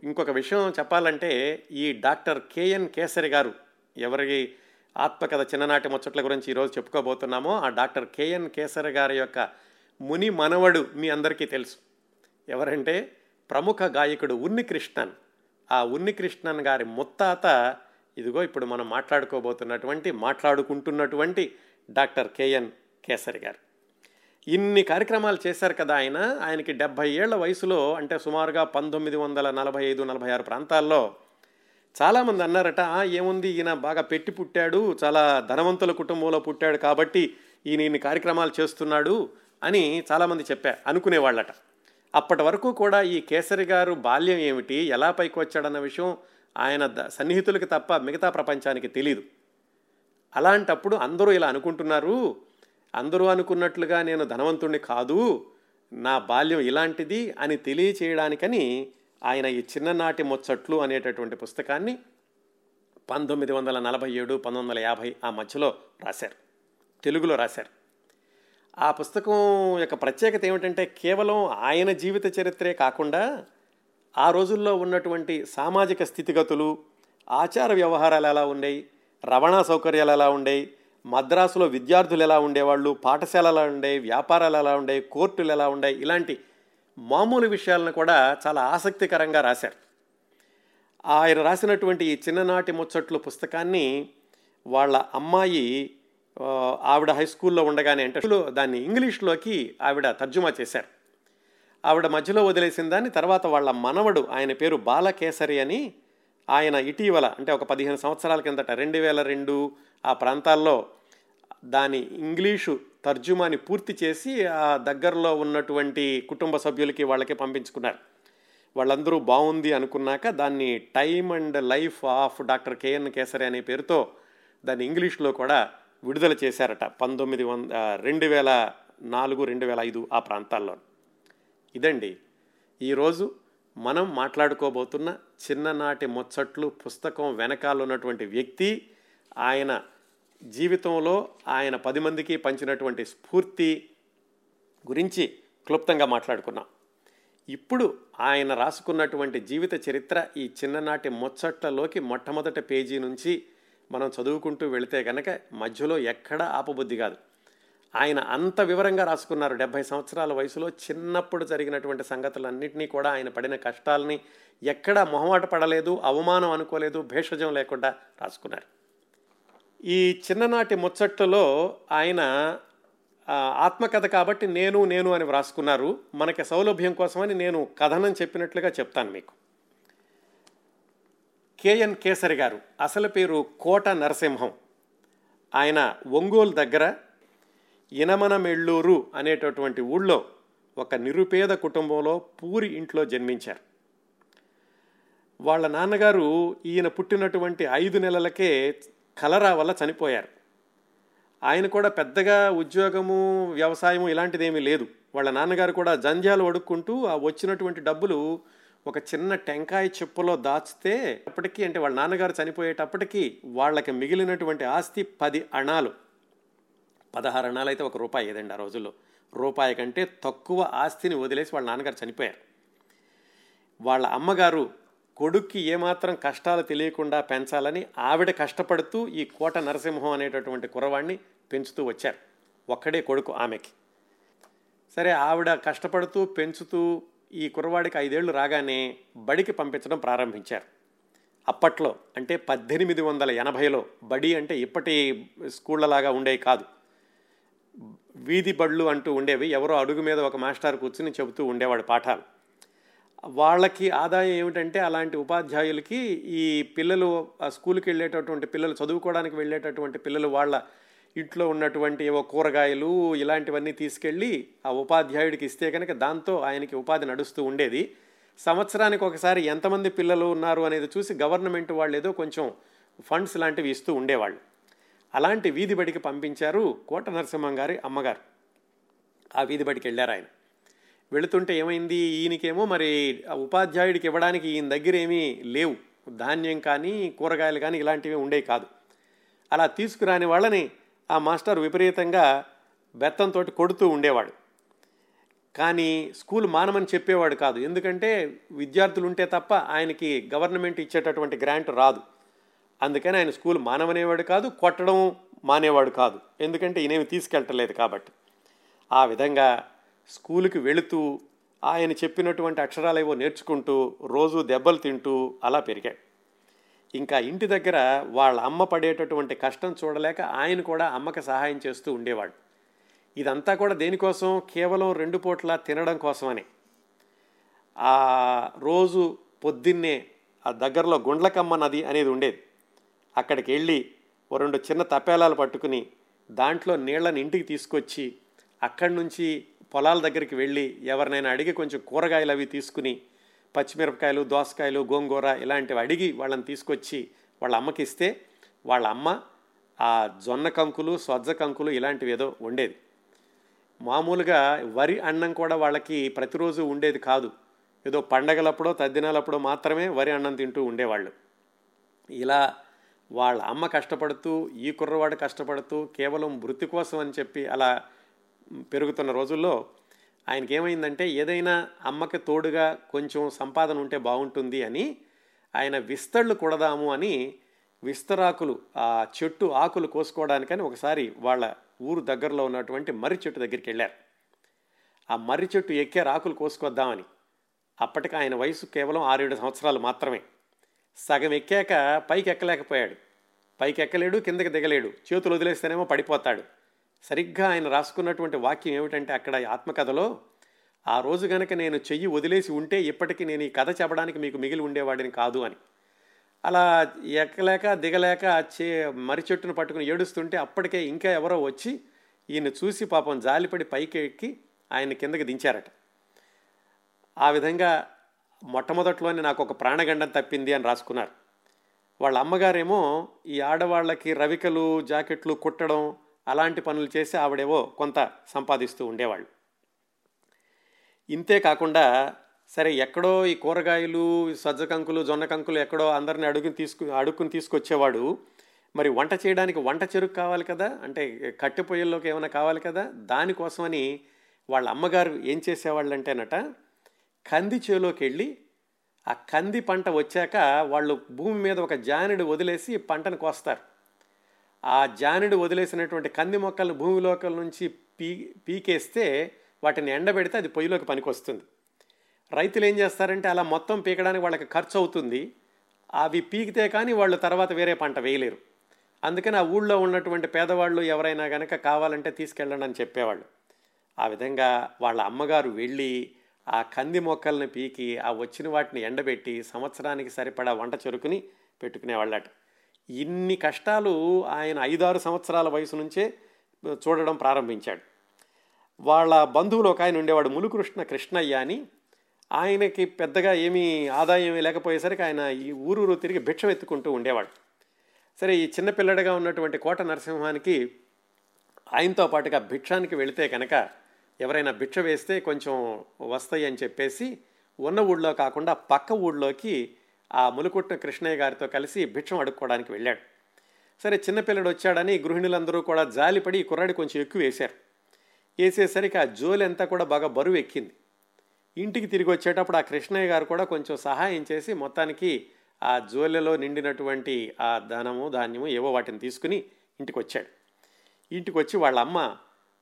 ఇంకొక విషయం చెప్పాలంటే ఈ డాక్టర్ కేఎన్ కేసరి గారు ఎవరి ఆత్మకథ చిన్ననాటి ముచ్చట్ల గురించి ఈరోజు చెప్పుకోబోతున్నామో ఆ డాక్టర్ కేఎన్ కేసరి గారి యొక్క ముని మనవడు మీ అందరికీ తెలుసు. ఎవరంటే ప్రముఖ గాయకుడు ఉన్ని కృష్ణన్ ఆ ఉన్ని కృష్ణన్ గారి ముత్తాత ఇదిగో ఇప్పుడు మనం మాట్లాడుకోబోతున్నటువంటి మాట్లాడుకుంటున్నటువంటి డాక్టర్ కేఎన్ కేసరి గారు. ఇన్ని కార్యక్రమాలు చేశారు కదా ఆయన ఆయనకి డెబ్భై ఏళ్ళ వయసులో అంటే సుమారుగా పంతొమ్మిది వందల నలభై ఐదు నలభై ఆరు ప్రాంతాల్లో చాలామంది అన్నారట ఏముంది ఈయన బాగా పెట్టి పుట్టాడు చాలా ధనవంతుల కుటుంబంలో పుట్టాడు కాబట్టి ఈయన ఇన్ని కార్యక్రమాలు చేస్తున్నాడు అని చాలామంది చెప్పా అనుకునేవాళ్ళట అప్పటి వరకు కూడా ఈ కేసరి గారు బాల్యం ఏమిటి ఎలా పైకి వచ్చాడన్న విషయం ఆయన సన్నిహితులకి తప్ప మిగతా ప్రపంచానికి తెలీదు. అలాంటప్పుడు అందరూ ఇలా అనుకుంటున్నారు అందరూ అనుకున్నట్లుగా నేను ధనవంతుణ్ణి కాదు నా బాల్యం ఇలాంటిది అని తెలియచేయడానికని ఆయన ఈ చిన్ననాటి ముచ్చట్లు అనేటటువంటి పుస్తకాన్ని పంతొమ్మిది వందల నలభై ఏడు పంతొమ్మిది వందల యాభై ఆ మధ్యలో రాశారు. తెలుగులో రాశారు. ఆ పుస్తకం యొక్క ప్రత్యేకత ఏమిటంటే కేవలం ఆయన జీవిత చరిత్రే కాకుండా ఆ రోజుల్లో ఉన్నటువంటి సామాజిక స్థితిగతులు ఆచార వ్యవహారాలు ఎలా ఉండేవి రవాణా సౌకర్యాలు ఎలా ఉండేవి మద్రాసులో విద్యార్థులు ఎలా ఉండేవాళ్ళు పాఠశాలలు ఎలా ఉండే వ్యాపారాలు ఎలా ఉండే కోర్టులు ఎలా ఉండే ఇలాంటి మామూలు విషయాలను కూడా చాలా ఆసక్తికరంగా రాశారు. ఆయన రాసినటువంటి ఈ చిన్ననాటి ముచ్చట్లు పుస్తకాన్ని వాళ్ళ అమ్మాయి ఆవిడ హై స్కూల్లో ఉండగానే అంటే దాన్ని ఇంగ్లీష్లోకి ఆవిడ తర్జుమా చేశారు. ఆవిడ మధ్యలో వదిలేసిన దాన్ని తర్వాత వాళ్ళ మనవడు ఆయన పేరు బాలకేసరి అని ఆయన ఇటీవల అంటే ఒక పదిహేను సంవత్సరాల కిందట రెండు వేల రెండు ఆ ప్రాంతాల్లో దాని ఇంగ్లీషు తర్జుమాని పూర్తి చేసి ఆ దగ్గరలో ఉన్నటువంటి కుటుంబ సభ్యులకి వాళ్ళకి పంపించుకున్నారు. వాళ్ళందరూ బాగుంది అనుకున్నాక దాన్ని time and life of doctor K N Kesari అనే పేరుతో దాన్ని ఇంగ్లీష్లో కూడా విడుదల చేశారట పంతొమ్మిది వంద రెండు వేల నాలుగు రెండు వేల ఐదు ఆ ప్రాంతాల్లో ఇదండి. ఈరోజు మనం మాట్లాడుకోబోతున్న చిన్ననాటి ముచ్చట్లు పుస్తకం వెనకాల ఉన్నటువంటి వ్యక్తి ఆయన జీవితంలో ఆయన పది మందికి పంచినటువంటి స్ఫూర్తి గురించి క్లుప్తంగా మాట్లాడుకున్నాం. ఇప్పుడు ఆయన రాసుకున్నటువంటి జీవిత చరిత్ర ఈ చిన్ననాటి ముచ్చట్లలోకి మొట్టమొదటి పేజీ నుంచి మనం చదువుకుంటూ వెళితే కనుక మధ్యలో ఎక్కడా ఆపబుద్ధి కాదు. ఆయన అంత వివరంగా రాసుకున్నారు. డెబ్భై సంవత్సరాల వయసులో చిన్నప్పుడు జరిగినటువంటి సంగతులన్నింటినీ కూడా ఆయన పడిన కష్టాలని ఎక్కడా మొహమాట పడలేదు అవమానం అనుకోలేదు భేషజం లేకుండా రాసుకున్నారు. ఈ చిన్ననాటి ముచ్చట్లలో ఆయన ఆత్మకథ కాబట్టి నేను నేను అని వ్రాసుకున్నారు. మనకి సౌలభ్యం కోసమని నేను కథనం చెప్పినట్లుగా చెప్తాను మీకు. కేఎన్ కేసరి గారు అసలు పేరు కోట నరసింహం. ఆయన ఒంగోలు దగ్గర ఇనమనమెళ్ళూరు అనేటటువంటి ఊళ్ళో ఒక నిరుపేద కుటుంబంలో పూరి ఇంట్లో జన్మించారు. వాళ్ళ నాన్నగారు ఈయన పుట్టినటువంటి ఐదు నెలలకే కలరా వల్ల చనిపోయారు. ఆయన కూడా పెద్దగా ఉద్యోగము వ్యవసాయము ఇలాంటిదేమీ లేదు. వాళ్ళ నాన్నగారు కూడా జంజాలు వడుక్కుంటూ ఆ వచ్చినటువంటి డబ్బులు ఒక చిన్న టెంకాయ చెప్పులో దాచితే అప్పటికీ అంటే వాళ్ళ నాన్నగారు చనిపోయేటప్పటికీ వాళ్ళకి మిగిలినటువంటి ఆస్తి పది అణాలు. పదహారు అణాలు అయితే ఒక రూపాయి ఏదండి ఆ రోజుల్లో. రూపాయి కంటే తక్కువ ఆస్తిని వదిలేసి వాళ్ళ నాన్నగారు చనిపోయారు. వాళ్ళ అమ్మగారు కొడుక్కి ఏమాత్రం కష్టాలు తెలియకుండా పెంచాలని ఆవిడ కష్టపడుతూ ఈ కోట నరసింహం అనేటటువంటి కురవాణ్ణి పెంచుతూ వచ్చారు. ఒక్కడే కొడుకు ఆమెకి. సరే ఆవిడ కష్టపడుతూ పెంచుతూ ఈ కురవాడికి ఐదేళ్ళు రాగానే బడికి పంపించడం ప్రారంభించారు. అప్పట్లో అంటే పద్దెనిమిది వందల ఎనభైలో బడి అంటే ఇప్పటి స్కూళ్ళలాగా ఉండేవి కాదు. వీధి బళ్ళు అంటూ ఉండేవి. ఎవరో అడుగు మీద ఒక మాస్టర్ కూర్చుని చెబుతూ ఉండేవాడు పాఠాలు. వాళ్ళకి ఆదాయం ఏమిటంటే అలాంటి ఉపాధ్యాయులకి ఈ పిల్లలు ఆ స్కూల్కి వెళ్ళేటటువంటి పిల్లలు చదువుకోవడానికి వెళ్ళేటటువంటి పిల్లలు వాళ్ళ ఇంట్లో ఉన్నటువంటి ఏవో కూరగాయలు ఇలాంటివన్నీ తీసుకెళ్ళి ఆ ఉపాధ్యాయుడికి ఇస్తే కనుక దాంతో ఆయనకి ఉపాధి నడుస్తూ ఉండేది. సంవత్సరానికి ఒకసారి ఎంతమంది పిల్లలు ఉన్నారు అనేది చూసి గవర్నమెంట్ వాళ్ళు ఏదో కొంచెం ఫండ్స్ లాంటివి ఇస్తూ ఉండేవాళ్ళు. అలాంటి వీధి బడికి పంపించారు కోట నరసింహం గారి అమ్మగారు. ఆ వీధి బడికి వెళ్ళారు ఆయన. వెళుతుంటే ఏమైంది? ఈయనకేమో మరి ఉపాధ్యాయుడికి ఇవ్వడానికి ఈయన దగ్గర ఏమీ లేవు. ధాన్యం కానీ కూరగాయలు కానీ ఇలాంటివి ఉండేవి కాదు. అలా తీసుకురాని వాళ్ళని ఆ మాస్టర్ విపరీతంగా బెత్తంతో కొడుతూ ఉండేవాడు. కానీ స్కూల్ మానమని చెప్పేవాడు కాదు. ఎందుకంటే విద్యార్థులు ఉంటే తప్ప ఆయనకి గవర్నమెంట్ ఇచ్చేటటువంటి గ్రాంట్ రాదు. అందుకని ఆయన స్కూల్ మానవనేవాడు కాదు కొట్టడం మానేవాడు కాదు. ఎందుకంటే ఈయనేమి తీసుకెళ్ళలేదు కాబట్టి. ఆ విధంగా స్కూలుకి వెళుతూ ఆయన చెప్పినటువంటి అక్షరాలు ఏవో నేర్చుకుంటూ రోజు దెబ్బలు తింటూ అలా పెరిగాడు. ఇంకా ఇంటి దగ్గర వాళ్ళ అమ్మ పడేటటువంటి కష్టం చూడలేక ఆయన కూడా అమ్మకి సహాయం చేస్తూ ఉండేవాడు. ఇదంతా కూడా దేనికోసం? కేవలం రెండు పూట్ల తినడం కోసమని. ఆ రోజు పొద్దున్నే ఆ దగ్గరలో గుండ్లకమ్మ నది అనేది ఉండేది. అక్కడికి వెళ్ళి ఓ రెండు చిన్న తపేలాలు పట్టుకుని దాంట్లో నీళ్ళని ఇంటికి తీసుకొచ్చి అక్కడి నుంచి పొలాల దగ్గరికి వెళ్ళి ఎవరినైనా అడిగి కొంచెం కూరగాయలు అవి తీసుకుని పచ్చిమిరపకాయలు దోసకాయలు గోంగూర ఇలాంటివి అడిగి వాళ్ళని తీసుకొచ్చి వాళ్ళ అమ్మకి ఇస్తే వాళ్ళ అమ్మ ఆ జొన్న కంకులు సొజ్జ కంకులు ఇలాంటివి ఏదో ఉండేది మామూలుగా వరి అన్నం కూడా వాళ్ళకి ప్రతిరోజు ఉండేది కాదు. ఏదో పండగలప్పుడో తద్దినాలప్పుడో మాత్రమే వరి అన్నం తింటూ ఉండేవాళ్ళు. ఇలా వాళ్ళ అమ్మ కష్టపడుతూ ఈ కుర్రవాడు కష్టపడుతూ కేవలం వృత్తి కోసం అని చెప్పి అలా పెరుగుతున్న రోజుల్లో ఆయనకి ఏమైందంటే ఏదైనా అమ్మకి తోడుగా కొంచెం సంపాదన ఉంటే బాగుంటుంది అని ఆయన విస్తళ్ళు కొడదాము అని విస్తరాకులు ఆ చెట్టు ఆకులు కోసుకోవడానికని ఒకసారి వాళ్ళ ఊరు దగ్గరలో ఉన్నటువంటి మర్రి చెట్టు దగ్గరికి వెళ్ళారు. ఆ మర్రి చెట్టు ఎక్కే ఆకులు కోసుకొద్దామని. అప్పటికి ఆయన వయసు కేవలం ఆరేడు సంవత్సరాలు మాత్రమే. సగం ఎక్కాక పైకి ఎక్కలేకపోయాడు పైకి ఎక్కలేడు కిందకి దిగలేడు. చేతులు వదిలేస్తేనేమో పడిపోతాడు. సరిగ్గా ఆయన రాసుకున్నటువంటి వాక్యం ఏమిటంటే అక్కడ ఆత్మకథలో ఆ రోజు గనక నేను చెయ్యి వదిలేసి ఉంటే ఇప్పటికీ నేను ఈ కథ చెప్పడానికి మీకు మిగిలి ఉండేవాడిని కాదు అని. అలా ఎక్కలేక దిగలేక చే మర్రి చెట్టును పట్టుకుని ఏడుస్తుంటే అప్పటికే ఇంకా ఎవరో వచ్చి ఈయన చూసి పాపం జాలిపడి పైకి ఎక్కి ఆయన కిందకి దించారట. ఆ విధంగా మొట్టమొదట్లోనే నాకు ఒక ప్రాణగండం తప్పింది అని రాసుకున్నారు. వాళ్ళ అమ్మగారేమో ఈ ఆడవాళ్ళకి రవికలు జాకెట్లు కుట్టడం అలాంటి పనులు చేసి ఆవిడేవో కొంత సంపాదిస్తూ ఉండేవాళ్ళు. ఇంతే కాకుండా సరే ఎక్కడో ఈ కూరగాయలు సజ్జ కంకులు జొన్న కంకులు ఎక్కడో అందరిని అడుగుని తీసుకు అడుక్కుని తీసుకొచ్చేవాడు. మరి వంట చేయడానికి వంట చెరుకు కావాలి కదా? అంటే కట్టె పొయ్యిల్లోకి ఏమైనా కావాలి కదా? దానికోసమని వాళ్ళ అమ్మగారు ఏం చేసేవాళ్ళంటేనట కంది చేలోకి వెళ్ళి ఆ కంది పంట వచ్చాక వాళ్ళు భూమి మీద ఒక జానుడు వదిలేసి పంటను కోస్తారు. ఆ జానుడు వదిలేసినటువంటి కంది మొక్కలను భూమిలోకల నుంచి పీ పీకేస్తే వాటిని ఎండబెడితే అది పొయ్యిలోకి పనికొస్తుంది. రైతులు ఏం చేస్తారంటే అలా మొత్తం పీకడానికి వాళ్ళకి ఖర్చు అవుతుంది. అవి పీకితే కానీ వాళ్ళు తర్వాత వేరే పంట వేయలేరు. అందుకని ఆ ఊళ్ళో ఉన్నటువంటి పేదవాళ్ళు ఎవరైనా కనుక కావాలంటే తీసుకెళ్ళండి అని చెప్పేవాళ్ళు. ఆ విధంగా వాళ్ళ అమ్మగారు వెళ్ళి ఆ కంది మొక్కల్ని పీకి ఆ వచ్చిన వాటిని ఎండబెట్టి సంవత్సరానికి సరిపడా వంట చెరుకుని పెట్టుకునేవాళ్ళట. ఇన్ని కష్టాలు ఆయన ఐదారు సంవత్సరాల వయసు నుంచే చూడడం ప్రారంభించాడు. వాళ్ళ బంధువులు ఒక ఆయన ఉండేవాడు ములుకృష్ణ కృష్ణయ్య అని. ఆయనకి పెద్దగా ఏమీ ఆదాయం లేకపోయేసరికి ఆయన ఈ ఊరూరు తిరిగి భిక్షం ఎత్తుకుంటూ ఉండేవాడు. సరే ఈ చిన్నపిల్లడిగా ఉన్నటువంటి కోట నరసింహానికి ఆయనతో పాటుగా భిక్షానికి వెళితే కనుక ఎవరైనా భిక్ష వేస్తే కొంచెం వస్తాయి అని చెప్పేసి ఉన్న ఊళ్ళో కాకుండా పక్క ఊళ్ళోకి ఆ ములుకుట్న కృష్ణయ్య గారితో కలిసి భిక్షం అడుక్కోవడానికి వెళ్ళాడు. సరే చిన్నపిల్లడు వచ్చాడని గృహిణులందరూ కూడా జాలిపడి ఈ కుర్రాడి కొంచెం ఎక్కువ వేశారు. వేసేసరికి ఆ జోలి అంతా కూడా బాగా బరువు ఎక్కింది. ఇంటికి తిరిగి వచ్చేటప్పుడు ఆ కృష్ణయ్య గారు కూడా కొంచెం సహాయం చేసి మొత్తానికి ఆ జోలెలో నిండినటువంటి ఆ ధనము ధాన్యము ఏవో వాటిని తీసుకుని ఇంటికి వచ్చాడు ఇంటికి వచ్చి వాళ్ళ అమ్మ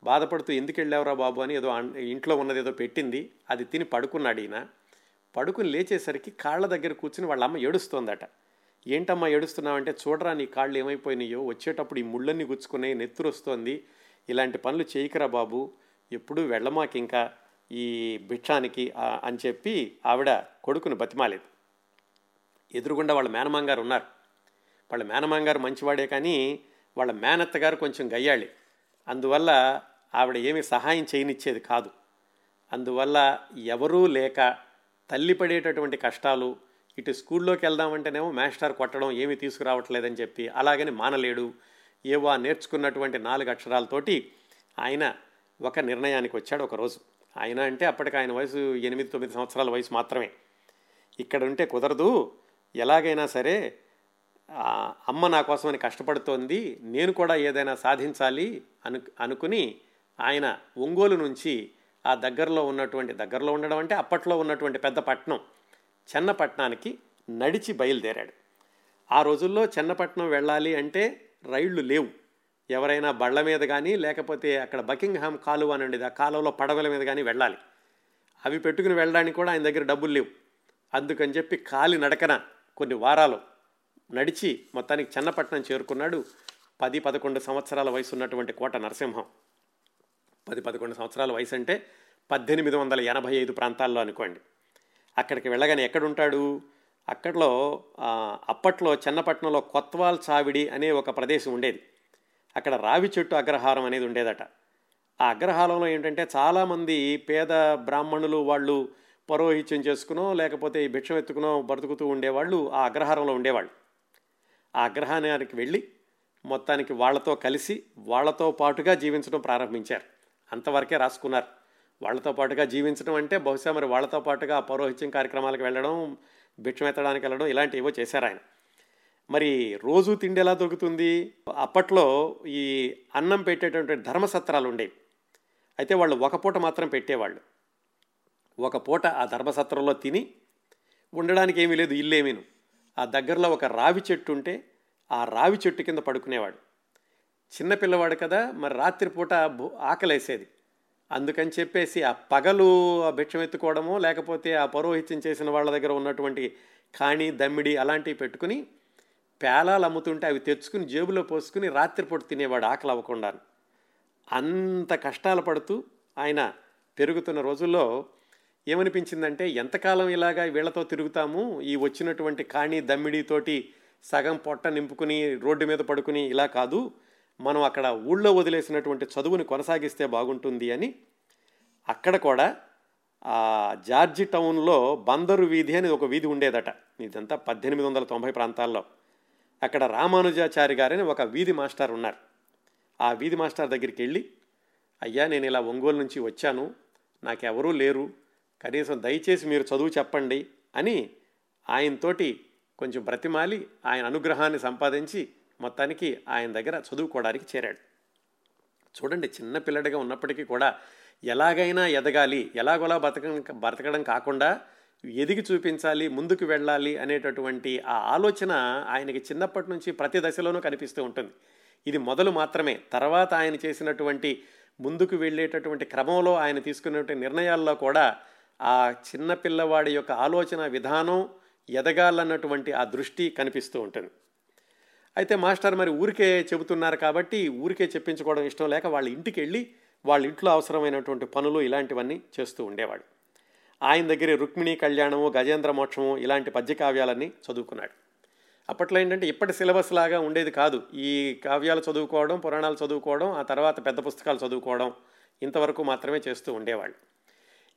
బాధపడుతూ ఎందుకు వెళ్ళావురా బాబు అని ఏదో ఇంట్లో ఉన్నది ఏదో పెట్టింది. అది తిని పడుకున్నాడు ఈయన. పడుకుని లేచేసరికి కాళ్ళ దగ్గర కూర్చుని వాళ్ళ అమ్మ ఏడుస్తోందట. ఏంటమ్మా ఏడుస్తున్నావంటే చూడరా నీ కాళ్ళు ఏమైపోయినాయో? వచ్చేటప్పుడు ఈ ముళ్ళన్నీ గుచ్చుకునే నెత్తురు వస్తోంది ఇలాంటి పనులు చేయకరా బాబు. ఎప్పుడూ వెళ్ళమాకి ఇంకా ఈ భిక్షానికి అని చెప్పి ఆవిడ కొడుకుని బతిమాలేదు. ఎదురుగుండా వాళ్ళ మేనమాంగారు ఉన్నారు. వాళ్ళ మేనమాంగారు మంచివాడే కానీ వాళ్ళ మేనత్తగారు కొంచెం గయ్యాళి. అందువల్ల ఆవిడ ఏమి సహాయం చేయనిచ్చేది కాదు. అందువల్ల ఎవరూ లేక తల్లి పడేటటువంటి కష్టాలు ఇటు స్కూల్లోకి వెళ్దామంటేనేమో మాస్టర్ కొట్టడం ఏమీ తీసుకురావట్లేదని చెప్పి అలాగని మానలేడు. ఏవో నేర్చుకున్నటువంటి నాలుగు అక్షరాలతోటి ఆయన ఒక నిర్ణయానికి వచ్చాడు ఒకరోజు. ఆయన అంటే అప్పటికి ఆయన వయసు ఎనిమిది తొమ్మిది సంవత్సరాల వయసు మాత్రమే. ఇక్కడ ఉంటే కుదరదు. ఎలాగైనా సరే అమ్మ నా కోసమని కష్టపడుతోంది. నేను కూడా ఏదైనా సాధించాలి అను అనుకుని ఆయన ఒంగోలు నుంచి ఆ దగ్గరలో ఉన్నటువంటి దగ్గరలో ఉండడం అంటే అప్పట్లో ఉన్నటువంటి పెద్ద పట్టణం చెన్నపట్నానికి నడిచి బయలుదేరాడు. ఆ రోజుల్లో చెన్నపట్నం వెళ్ళాలి అంటే రైళ్ళు లేవు. ఎవరైనా బళ్ళ మీద కానీ లేకపోతే అక్కడ బకింగ్హామ్ కాలువ అని ఉండేది ఆ కాలువలో పడవల మీద కానీ వెళ్ళాలి. అవి పెట్టుకుని వెళ్ళడానికి కూడా ఆయన దగ్గర డబ్బులు లేవు. అందుకని చెప్పి కాలి నడకన కొన్ని వారాలు నడిచి మొత్తానికి చెన్నపట్నం చేరుకున్నాడు పది పదకొండు సంవత్సరాల వయసు ఉన్నటువంటి కోట నరసింహం. పది పదకొండు సంవత్సరాల వయసు అంటే పద్దెనిమిది వందల ఎనభై ఐదు ప్రాంతాల్లో అనుకోండి. అక్కడికి వెళ్ళగానే ఎక్కడుంటాడు? అక్కడలో అప్పట్లో చెన్నపట్నంలో కొత్వాల్ చావిడి అనే ఒక ప్రదేశం ఉండేది. అక్కడ రావి చెట్టు అగ్రహారం అనేది ఉండేదట. ఆ అగ్రహారంలో ఏంటంటే చాలామంది పేద బ్రాహ్మణులు వాళ్ళు పరోహిత్యం చేసుకునో లేకపోతే ఈ భిక్షం ఎత్తుకునో బ్రతుకుతూ ఉండేవాళ్ళు ఆ అగ్రహారంలో ఉండేవాళ్ళు. ఆ అగ్రహారానికి వెళ్ళి మొత్తానికి వాళ్ళతో కలిసి వాళ్ళతో పాటుగా జీవించడం ప్రారంభించారు. అంతవరకే రాసుకున్నారు. వాళ్ళతో పాటుగా జీవించడం అంటే బహుశా మరి వాళ్ళతో పాటుగా పౌరోహిత్యం కార్యక్రమాలకు వెళ్ళడం భిక్షమెత్తడానికి వెళ్ళడం ఇలాంటివో చేశారు ఆయన. మరి రోజు తిండి ఎలా దొరుకుతుంది? అప్పట్లో ఈ అన్నం పెట్టేటటువంటి ధర్మసత్రాలు ఉండేవి. అయితే వాళ్ళు ఒక పూట మాత్రం పెట్టేవాళ్ళు. ఒక పూట ఆ ధర్మసత్రంలో తిని ఉండడానికి ఏమీ లేదు ఇల్లేమీను. ఆ దగ్గరలో ఒక రావి చెట్టు ఉంటే ఆ రావి చెట్టు కింద పడుకునేవాడు. చిన్నపిల్లవాడు కదా మరి రాత్రిపూట ఆకలేసేది. అందుకని చెప్పేసి ఆ పగలు ఆ భిక్షం ఎత్తుకోవడము లేకపోతే ఆ పౌరోహిత్యం చేసిన వాళ్ళ దగ్గర ఉన్నటువంటి కాణి దమ్మిడి అలాంటివి పెట్టుకుని పేలాలు అమ్ముతుంటే అవి తెచ్చుకుని జేబులో పోసుకుని రాత్రిపూట తినేవాడు ఆకలి అవ్వకుండా అంత కష్టాలు పడుతూ ఆయన పెరుగుతున్న రోజుల్లో ఏమనిపించిందంటే ఎంతకాలం ఇలాగా వీళ్ళతో తిరుగుతాము ఈ వచ్చినటువంటి కాణి దమ్మిడితోటి సగం పొట్ట నింపుకుని రోడ్డు మీద పడుకుని ఇలా కాదు మనం అక్కడ ఊళ్ళో వదిలేసినటువంటి చదువుని కొనసాగిస్తే బాగుంటుంది అని అక్కడ కూడా ఆ జార్జి టౌన్లో బందరు వీధి అని ఒక వీధి ఉండేదట. ఇదంతా పద్దెనిమిది వందల తొంభై ప్రాంతాల్లో. అక్కడ రామానుజాచారి గారని ఒక వీధి మాస్టర్ ఉన్నారు. ఆ వీధి మాస్టర్ దగ్గరికి వెళ్ళి అయ్యా నేను ఇలా ఒంగోలు నుంచి వచ్చాను. నాకెవరూ లేరు. కనీసం దయచేసి మీరు చదువు చెప్పండి అని ఆయనతోటి కొంచెం బ్రతిమాలి ఆయన అనుగ్రహాన్ని సంపాదించి మొత్తానికి ఆయన దగ్గర చదువుకోవడానికి చేరాడు. చూడండి చిన్న పిల్లడిగా ఉన్నప్పటికీ కూడా ఎలాగైనా ఎదగాలి ఎలాగోలా బతకడం బ్రతకడం కాకుండా ఎదిగి చూపించాలి ముందుకు వెళ్ళాలి అనేటటువంటి ఆ ఆలోచన ఆయనకి చిన్నప్పటి నుంచి ప్రతి దశలోనూ కనిపిస్తూ ఉంటుంది. ఇది మొదలు మాత్రమే. తర్వాత ఆయన చేసినటువంటి ముందుకు వెళ్ళేటటువంటి క్రమంలో ఆయన తీసుకున్నటువంటి నిర్ణయాల్లో కూడా ఆ చిన్న పిల్లవాడి యొక్క ఆలోచన విధానం ఎదగాలన్నటువంటి ఆ దృష్టి కనిపిస్తూ ఉంటుంది. అయితే మాస్టర్ మరి ఊరికే చెబుతున్నారు కాబట్టి ఊరికే చెప్పించుకోవడం ఇష్టం లేక వాళ్ళ ఇంటికి వెళ్ళి వాళ్ళ ఇంట్లో అవసరమైనటువంటి పనులు ఇలాంటివన్నీ చేస్తూ ఉండేవాడు. ఆయన దగ్గర రుక్మిణి కళ్యాణము గజేంద్ర మోక్షము ఇలాంటి పద్యకావ్యాలన్నీ చదువుకున్నాడు. అప్పట్లో ఏంటంటే ఇప్పటి సిలబస్ లాగా ఉండేది కాదు. ఈ కావ్యాలు చదువుకోవడం పురాణాలు చదువుకోవడం ఆ తర్వాత పెద్ద పుస్తకాలు చదువుకోవడం ఇంతవరకు మాత్రమే చేస్తూ ఉండేవాళ్ళు.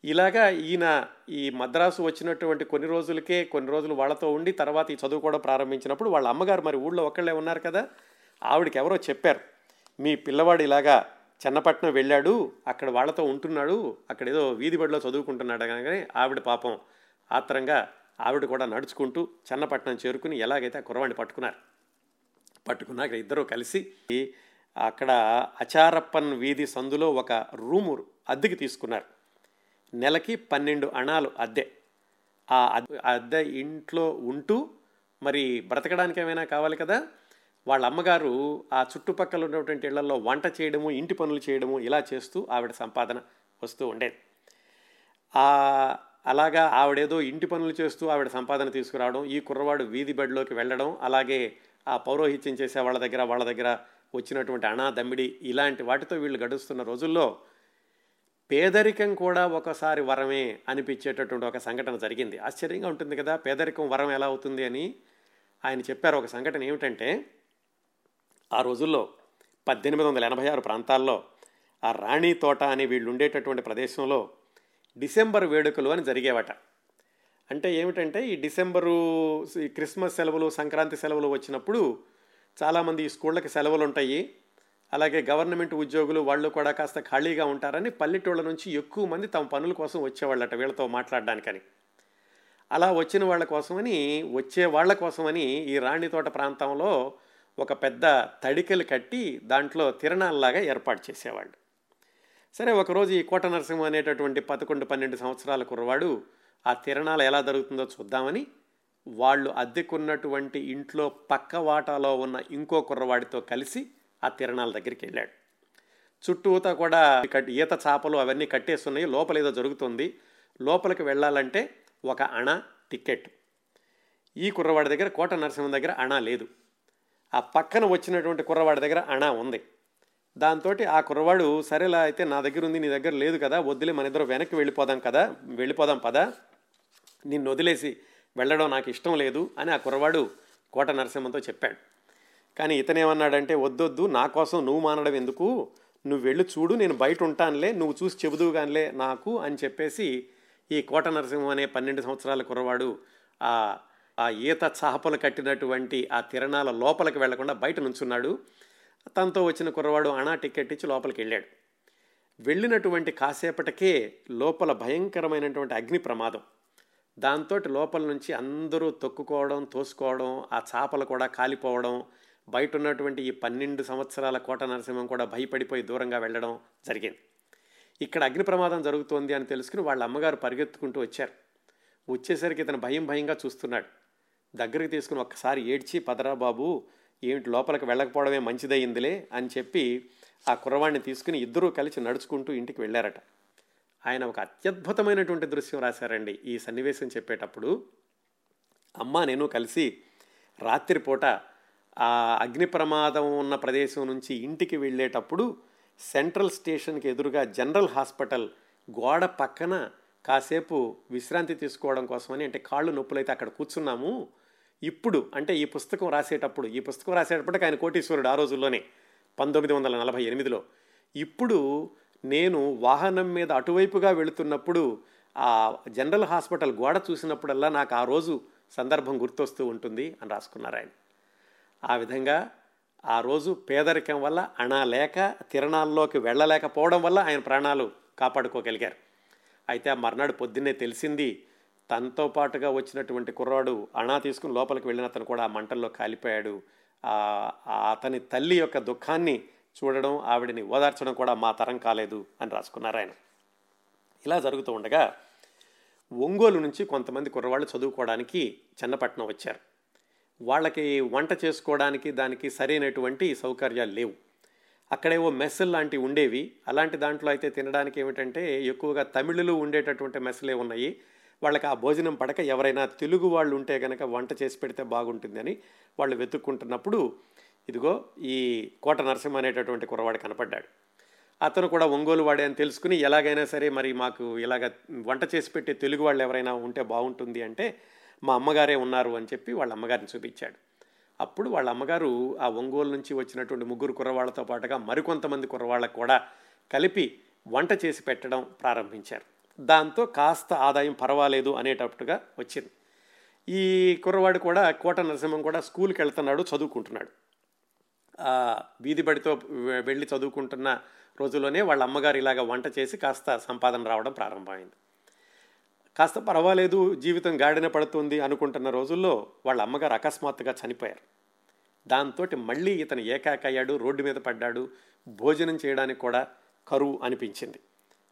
ఇలాగా ఈయన ఈ మద్రాసు వచ్చినటువంటి కొన్ని రోజులకే కొన్ని రోజులు వాళ్ళతో ఉండి తర్వాత ఈ చదువు కూడా ప్రారంభించినప్పుడు వాళ్ళ అమ్మగారు మరి ఊళ్ళో ఒక్కళ్ళే ఉన్నారు కదా ఆవిడకి ఎవరో చెప్పారు మీ పిల్లవాడు ఇలాగా చెన్నపట్నం వెళ్ళాడు అక్కడ వాళ్ళతో ఉంటున్నాడు అక్కడ ఏదో వీధి బడిలో చదువుకుంటున్నాడు కానీ ఆవిడ పాపం ఆత్రంగా ఆవిడ కూడా నడుచుకుంటూ చెన్నపట్నం చేరుకుని ఎలాగైతే ఆ కుర్రవాడిని పట్టుకున్నారు. పట్టుకున్నాక ఇద్దరూ కలిసి అక్కడ అచారప్పన్ వీధి సందులో ఒక రూము అద్దెకి తీసుకున్నారు. నెలకి పన్నెండు అణాలు అద్దె. ఆ అద్దె అద్దె ఇంట్లో ఉంటూ మరి బ్రతకడానికి ఏమైనా కావాలి కదా? వాళ్ళ అమ్మగారు ఆ చుట్టుపక్కల ఉన్నటువంటి ఇళ్ళలో వంట చేయడము ఇంటి పనులు చేయడము ఇలా చేస్తూ ఆవిడ సంపాదన వస్తూ ఉండేది. ఆ అలాగా ఆవిడేదో ఇంటి పనులు చేస్తూ ఆవిడ సంపాదన తీసుకురావడం ఈ కుర్రవాడు వీధి బడిలోకి వెళ్ళడం అలాగే ఆ పౌరోహిత్యం చేసే వాళ్ళ దగ్గర వాళ్ళ దగ్గర వచ్చినటువంటి అనా దమ్మిడి ఇలాంటి వాటితో వీళ్ళు గడుస్తున్న రోజుల్లో పేదరికం కూడా ఒకసారి వరమే అనిపించేటటువంటి ఒక సంఘటన జరిగింది. ఆశ్చర్యంగా ఉంటుంది కదా పేదరికం వరం ఎలా అవుతుంది అని ఆయన చెప్పారు. ఒక సంఘటన ఏమిటంటే ఆ రోజుల్లో పద్దెనిమిది వందల ఎనభై ఆరు ప్రాంతాల్లో ఆ రాణి తోట అని వీళ్ళు ఉండేటటువంటి ప్రదేశంలో డిసెంబర్ వేడుకలు అని జరిగేవట. అంటే ఏమిటంటే ఈ డిసెంబరు ఈ క్రిస్మస్ సెలవులు సంక్రాంతి సెలవులు వచ్చినప్పుడు చాలామంది ఈ స్కూళ్ళకి సెలవులు ఉంటాయి. అలాగే గవర్నమెంట్ ఉద్యోగులు వాళ్ళు కూడా కాస్త ఖాళీగా ఉంటారని పల్లెటూళ్ళ నుంచి ఎక్కువ మంది తమ పనుల కోసం వచ్చేవాళ్ళట వీళ్ళతో మాట్లాడడానికని. అలా వచ్చిన వాళ్ళ కోసమని వచ్చే వాళ్ళ కోసమని ఈ రాణితోట ప్రాంతంలో ఒక పెద్ద తడికలు కట్టి దాంట్లో తిరణాల్లాగా ఏర్పాటు చేసేవాళ్ళు. సరే ఒకరోజు ఈ కోట నరసింహ అనేటటువంటి పదకొండు పన్నెండు సంవత్సరాల కుర్రవాడు ఆ తిరణాలు ఎలా జరుగుతుందో చూద్దామని వాళ్ళు అద్దెకున్నటువంటి ఇంట్లో పక్క వాటాలో ఉన్న ఇంకో కుర్రవాడితో కలిసి ఆ తిరణాల దగ్గరికి వెళ్ళాడు. చుట్టూతా కూడా ఈత చాపలు అవన్నీ కట్టేస్తున్నాయి లోపల ఏదో జరుగుతుంది. లోపలికి వెళ్ళాలంటే ఒక అణ టికెట్ ఈ కుర్రవాడి దగ్గర కోట నరసింహం దగ్గర అణ లేదు. ఆ పక్కన వచ్చినటువంటి కుర్రవాడి దగ్గర అణ ఉంది. దాంతో ఆ కుర్రవాడు సరేలా అయితే నా దగ్గర ఉంది నీ దగ్గర లేదు కదా వద్దులే మన ఇద్దరు వెనక్కి వెళ్ళిపోదాం కదా వెళ్ళిపోదాం పదా. నిన్ను వదిలేసి వెళ్ళడం నాకు ఇష్టం లేదు అని ఆ కుర్రవాడు కోట నరసింహంతో చెప్పాడు. కానీ ఇతనేమన్నాడంటే వద్దొద్దు నా కోసం నువ్వు మానడం ఎందుకు? నువ్వు వెళ్ళి చూడు నేను బయట ఉంటానులే నువ్వు చూసి చెబుదువు కానిలే నాకు అని చెప్పేసి ఈ కోట నరసింహం అనే పన్నెండు సంవత్సరాల కుర్రవాడు ఆ ఆ ఈత చాపలు కట్టినటువంటి ఆ తిరణాల లోపలికి వెళ్ళకుండా బయట నుంచున్నాడు. తనతో వచ్చిన కుర్రవాడు అణా టికెట్ ఇచ్చి లోపలికి వెళ్ళాడు. వెళ్ళినటువంటి కాసేపటికే లోపల భయంకరమైనటువంటి అగ్ని ప్రమాదం. దాంతో లోపల నుంచి అందరూ తొక్కుకోవడం తోసుకోవడం ఆ చాపలు కూడా కాలిపోవడం బయట ఉన్నటువంటి ఈ పన్నెండు సంవత్సరాల కోట నరసింహం కూడా భయపడిపోయి దూరంగా వెళ్ళడం జరిగింది. ఇక్కడ అగ్ని ప్రమాదం జరుగుతోంది అని తెలుసుకుని వాళ్ళ అమ్మగారు పరిగెత్తుకుంటూ వచ్చారు. వచ్చేసరికి ఇతను భయం భయంగా చూస్తున్నాడు. దగ్గరికి తీసుకుని ఒక్కసారి ఏడ్చి పదరా బాబు ఏమిటి లోపలికి వెళ్ళకపోవడమే మంచిదయ్యిందిలే అని చెప్పి ఆ కుర్రవాడిని తీసుకుని ఇద్దరూ కలిసి నడుచుకుంటూ ఇంటికి వెళ్ళారట. ఆయన ఒక అత్యద్భుతమైనటువంటి దృశ్యం రాశారండి ఈ సన్నివేశం చెప్పేటప్పుడు. అమ్మ నేను కలిసి రాత్రిపూట ఆ అగ్ని ప్రమాదం ఉన్న ప్రదేశం నుంచి ఇంటికి వెళ్ళేటప్పుడు సెంట్రల్ స్టేషన్కి ఎదురుగా జనరల్ హాస్పిటల్ గోడ పక్కన కాసేపు విశ్రాంతి తీసుకోవడం కోసమని అంటే కాళ్ళు నొప్పులైతే అక్కడ కూర్చున్నాము. ఇప్పుడు అంటే ఈ పుస్తకం రాసేటప్పుడు ఈ పుస్తకం రాసేటప్పటికి ఆయన కోటీశ్వరుడు ఆ రోజుల్లోనే పంతొమ్మిది వందల నలభై ఎనిమిదిలో. ఇప్పుడు నేను వాహనం మీద అటువైపుగా వెళుతున్నప్పుడు ఆ జనరల్ హాస్పిటల్ గోడ చూసినప్పుడల్లా నాకు ఆ రోజు సందర్భం గుర్తొస్తూ ఉంటుంది అని రాసుకున్నారు ఆయన. ఆ విధంగా ఆ రోజు పేదరికం వల్ల అణా లేక తిరణాల్లోకి వెళ్ళలేకపోవడం వల్ల ఆయన ప్రాణాలు కాపాడుకోగలిగారు. అయితే ఆ మర్నాడు పొద్దున్నే తెలిసింది తనతో పాటుగా వచ్చినటువంటి కుర్రాడు అణా తీసుకుని లోపలికి వెళ్ళిన అతను కూడా ఆ మంటల్లో కాలిపోయాడు. అతని తల్లి యొక్క దుఃఖాన్ని చూడడం ఆవిడని ఓదార్చడం కూడా మా తరం కాలేదు అని రాసుకున్నారు ఆయన. ఇలా జరుగుతూ ఉండగా ఒంగోలు నుంచి కొంతమంది కుర్రవాళ్ళు చదువుకోవడానికి చెన్నపట్నం వచ్చారు. వాళ్ళకి వంట చేసుకోవడానికి దానికి సరైనటువంటి సౌకర్యాలు లేవు. అక్కడేవో మెస్సులు లాంటివి ఉండేవి. అలాంటి దాంట్లో అయితే తినడానికి ఏమిటంటే ఎక్కువగా తమిళులు ఉండేటటువంటి మెస్సులే ఉన్నాయి. వాళ్ళకి ఆ భోజనం పడక ఎవరైనా తెలుగు వాళ్ళు ఉంటే కనుక వంట చేసి పెడితే బాగుంటుందని వాళ్ళు వెతుక్కుంటున్నప్పుడు ఇదిగో ఈ కోట నరసింహ అనేటటువంటి కురవాడు కనపడ్డాడు. అతను కూడా ఒంగోలు వాడే అని తెలుసుకుని ఎలాగైనా సరే మరి మాకు ఇలాగ వంట చేసి పెట్టే తెలుగు వాళ్ళు ఎవరైనా ఉంటే బాగుంటుంది అంటే మా అమ్మగారే ఉన్నారు అని చెప్పి వాళ్ళ అమ్మగారిని చూపించాడు. అప్పుడు వాళ్ళ అమ్మగారు ఆ ఒంగోలు నుంచి వచ్చినటువంటి ముగ్గురు కుర్రవాళ్ళతో పాటుగా మరికొంతమంది కుర్రవాళ్ళకు కూడా కలిపి వంట చేసి పెట్టడం ప్రారంభించారు. దాంతో కాస్త ఆదాయం పర్వాలేదు అనేటట్టుగా వచ్చింది. ఈ కుర్రవాడు కూడా కోట నరసింహం కూడా స్కూల్కి వెళ్తున్నాడు చదువుకుంటున్నాడు. వీధి బడితో వెళ్ళి చదువుకుంటున్న రోజుల్లోనే వాళ్ళ అమ్మగారు ఇలాగ వంట చేసి కాస్త సంపాదన రావడం ప్రారంభమైంది. కాస్త పర్వాలేదు జీవితం గాడిన పడుతుంది అనుకుంటున్న రోజుల్లో వాళ్ళ అమ్మగారు అకస్మాత్తుగా చనిపోయారు. దాంతో మళ్ళీ ఇతను ఏకాకయ్యాడు రోడ్డు మీద పడ్డాడు భోజనం చేయడానికి కూడా కరువు అనిపించింది.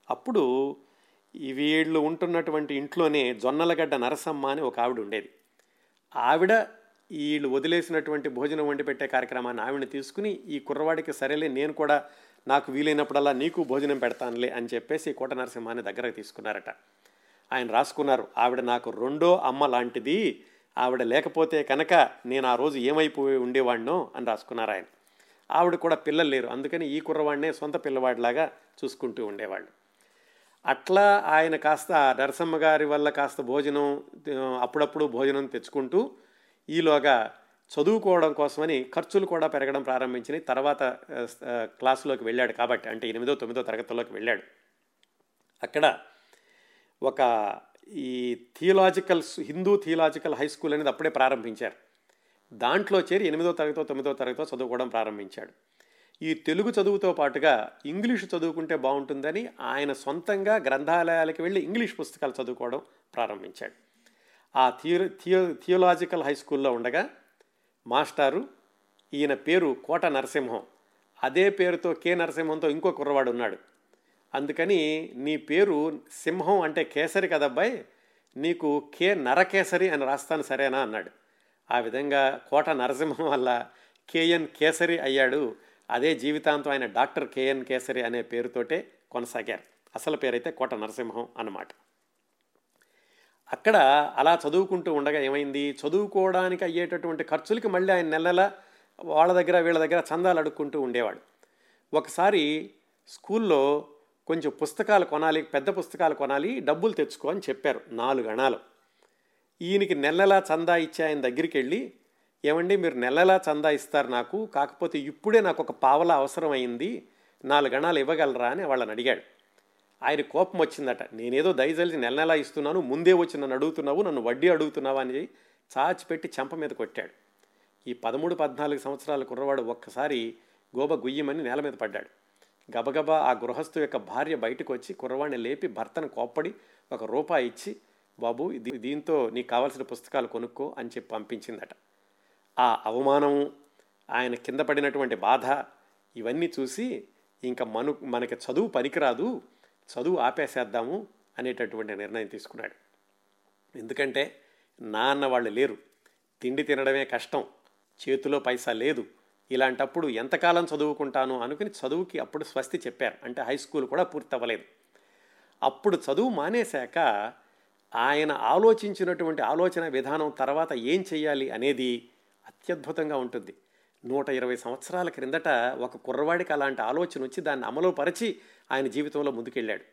అప్పుడు ఈ వీళ్ళు ఉంటున్నటువంటి ఇంట్లోనే జొన్నలగడ్డ నరసమ్మ అని ఒక ఆవిడ ఉండేది. ఆవిడ వీళ్ళు వదిలేసినటువంటి భోజనం వండి పెట్టే కార్యక్రమాన్ని ఆవిడని తీసుకుని ఈ కుర్రవాడికి సరేలే నేను కూడా నాకు వీలైనప్పుడల్లా నీకు భోజనం పెడతానులే అని చెప్పేసి కోట నరసింహాన్ని దగ్గరకు తీసుకున్నారట. ఆయన రాసుకున్నారు ఆవిడ నాకు రెండో అమ్మ లాంటిది ఆవిడ లేకపోతే కనుక నేను ఆ రోజు ఏమైపోయి ఉండేవాడినో అని రాసుకున్నారు ఆయన. ఆవిడ కూడా పిల్లలు లేరు అందుకని ఈ కుర్రవాడినే సొంత పిల్లవాడిలాగా చూసుకుంటూ ఉండేవాళ్ళు. అట్లా ఆయన కాస్త నరసమ్మ గారి వల్ల కాస్త భోజనం అప్పుడప్పుడు భోజనం తెచ్చుకుంటూ ఈలోగా చదువుకోవడం కోసమని ఖర్చులు కూడా పెరగడం ప్రారంభించినాయి తర్వాత క్లాసులోకి వెళ్ళాడు కాబట్టి అంటే ఎనిమిదో తొమ్మిదో తరగతిలోకి వెళ్ళాడు. అక్కడ ఒక ఈ theological Hindu theological high school అనేది అప్పుడే ప్రారంభించారు. దాంట్లో చేరి ఎనిమిదో తరగతో తొమ్మిదో తరగతో చదువుకోవడం ప్రారంభించాడు. ఈ తెలుగు చదువుతో పాటుగా ఇంగ్లీష్ చదువుకుంటే బాగుంటుందని ఆయన సొంతంగా గ్రంథాలయాలకు వెళ్ళి ఇంగ్లీష్ పుస్తకాలు చదువుకోవడం ప్రారంభించాడు. ఆ థియో థియో థియోలాజికల్ హై స్కూల్లో ఉండగా మాస్టారు ఈయన పేరు కోట నరసింహం. అదే పేరుతో కె నరసింహంతో ఇంకో కుర్రవాడు ఉన్నాడు. అందుకని నీ పేరు సింహం అంటే కేసరి కదబ్బాయి నీకు కే నరకేసరి అని రాస్తాను సరేనా అన్నాడు. ఆ విధంగా కోట నరసింహం వల్ల కేఎన్ కేసరి అయ్యాడు. అదే జీవితాంతం ఆయన డాక్టర్ కేఎన్ కేసరి అనే పేరుతోటే కొనసాగారు. అసలు పేరైతే కోట నరసింహం అన్నమాట. అక్కడ అలా చదువుకుంటూ ఉండగా ఏమైంది? చదువుకోవడానికి అయ్యేటటువంటి ఖర్చులకి మళ్ళీ ఆయన నెల నెల వాళ్ళ దగ్గర వీళ్ళ దగ్గర చందాలు అడుక్కుంటూ ఉండేవాడు. ఒకసారి స్కూల్లో కొంచెం పుస్తకాలు కొనాలి పెద్ద పుస్తకాలు కొనాలి డబ్బులు తెచ్చుకో అని చెప్పారు నాలుగు అణాలు. ఈయనకి నెలలా చందా ఇచ్చే ఆయన దగ్గరికి వెళ్ళి ఏమండి మీరు నెలలా చందా ఇస్తారు నాకు కాకపోతే ఇప్పుడే నాకు ఒక పావల అవసరం అయింది నాలుగు గణాలు ఇవ్వగలరా? అని వాళ్ళని అడిగాడు. ఆయన కోపం వచ్చిందట. నేనేదో దయచలిచి నెల నెలా ఇస్తున్నాను ముందే వచ్చి నన్ను అడుగుతున్నావు నన్ను వడ్డీ అడుగుతున్నావు? అని చాచిపెట్టి చెంప మీద కొట్టాడు. ఈ పదమూడు పద్నాలుగు సంవత్సరాల కుర్రవాడు ఒక్కసారి గోబ గుయ్యమని నేల మీద పడ్డాడు. గబగబా ఆ గృహస్థు యొక్క భార్య బయటకు వచ్చి కుర్రవాణ్ణి లేపి భర్తను కోప్పడి ఒక రూపాయి ఇచ్చి బాబు దీంతో నీకు కావాల్సిన పుస్తకాలు కొనుక్కో అని చెప్పి పంపించిందట. ఆ అవమానం ఆయన కింద పడినటువంటి బాధ ఇవన్నీ చూసి ఇంకా మను మనకి చదువు పనికిరాదు చదువు ఆపేసేద్దాము అనేటటువంటి నిర్ణయం తీసుకున్నాడు. ఎందుకంటే నాన్న వాళ్ళు లేరు. తిండి తినడమే కష్టం. చేతిలో పైసా లేదు. ఇలాంటప్పుడు ఎంతకాలం చదువుకుంటాను అనుకుని చదువుకి అప్పుడు స్వస్తి చెప్పారు. అంటే హై స్కూల్ కూడా పూర్తి అవ్వలేదు అప్పుడు చదువు మానేశాక ఆయన ఆలోచించినటువంటి ఆలోచన విధానం తర్వాత ఏం చేయాలి అనేది అత్యద్భుతంగా ఉంటుంది. నూట ఇరవై సంవత్సరాల క్రిందట ఒక కుర్రవాడికి అలాంటి ఆలోచన వచ్చి దాన్ని అమలు పరిచి ఆయన జీవితంలో ముందుకెళ్ళాడు.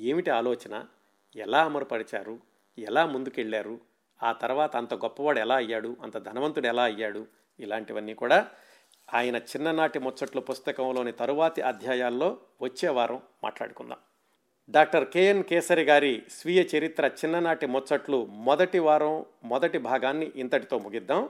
ఏమిటి ఆలోచన? ఎలా అమలుపరిచారు? ఎలా ముందుకెళ్ళారు? ఆ తర్వాత అంత గొప్పవాడు ఎలా అయ్యాడు? అంత ధనవంతుడు ఎలా అయ్యాడు? ఇలాంటివన్నీ కూడా ఆయన చిన్ననాటి ముచ్చట్లు పుస్తకంలోని తరువాతి అధ్యాయాల్లో వచ్చే వారం మాట్లాడుకుందాం. డాక్టర్ కెఎన్ కేసరి గారి స్వీయ చరిత్ర చిన్ననాటి ముచ్చట్లు మొదటి వారం మొదటి భాగాన్ని ఇంతటితో ముగిద్దాం.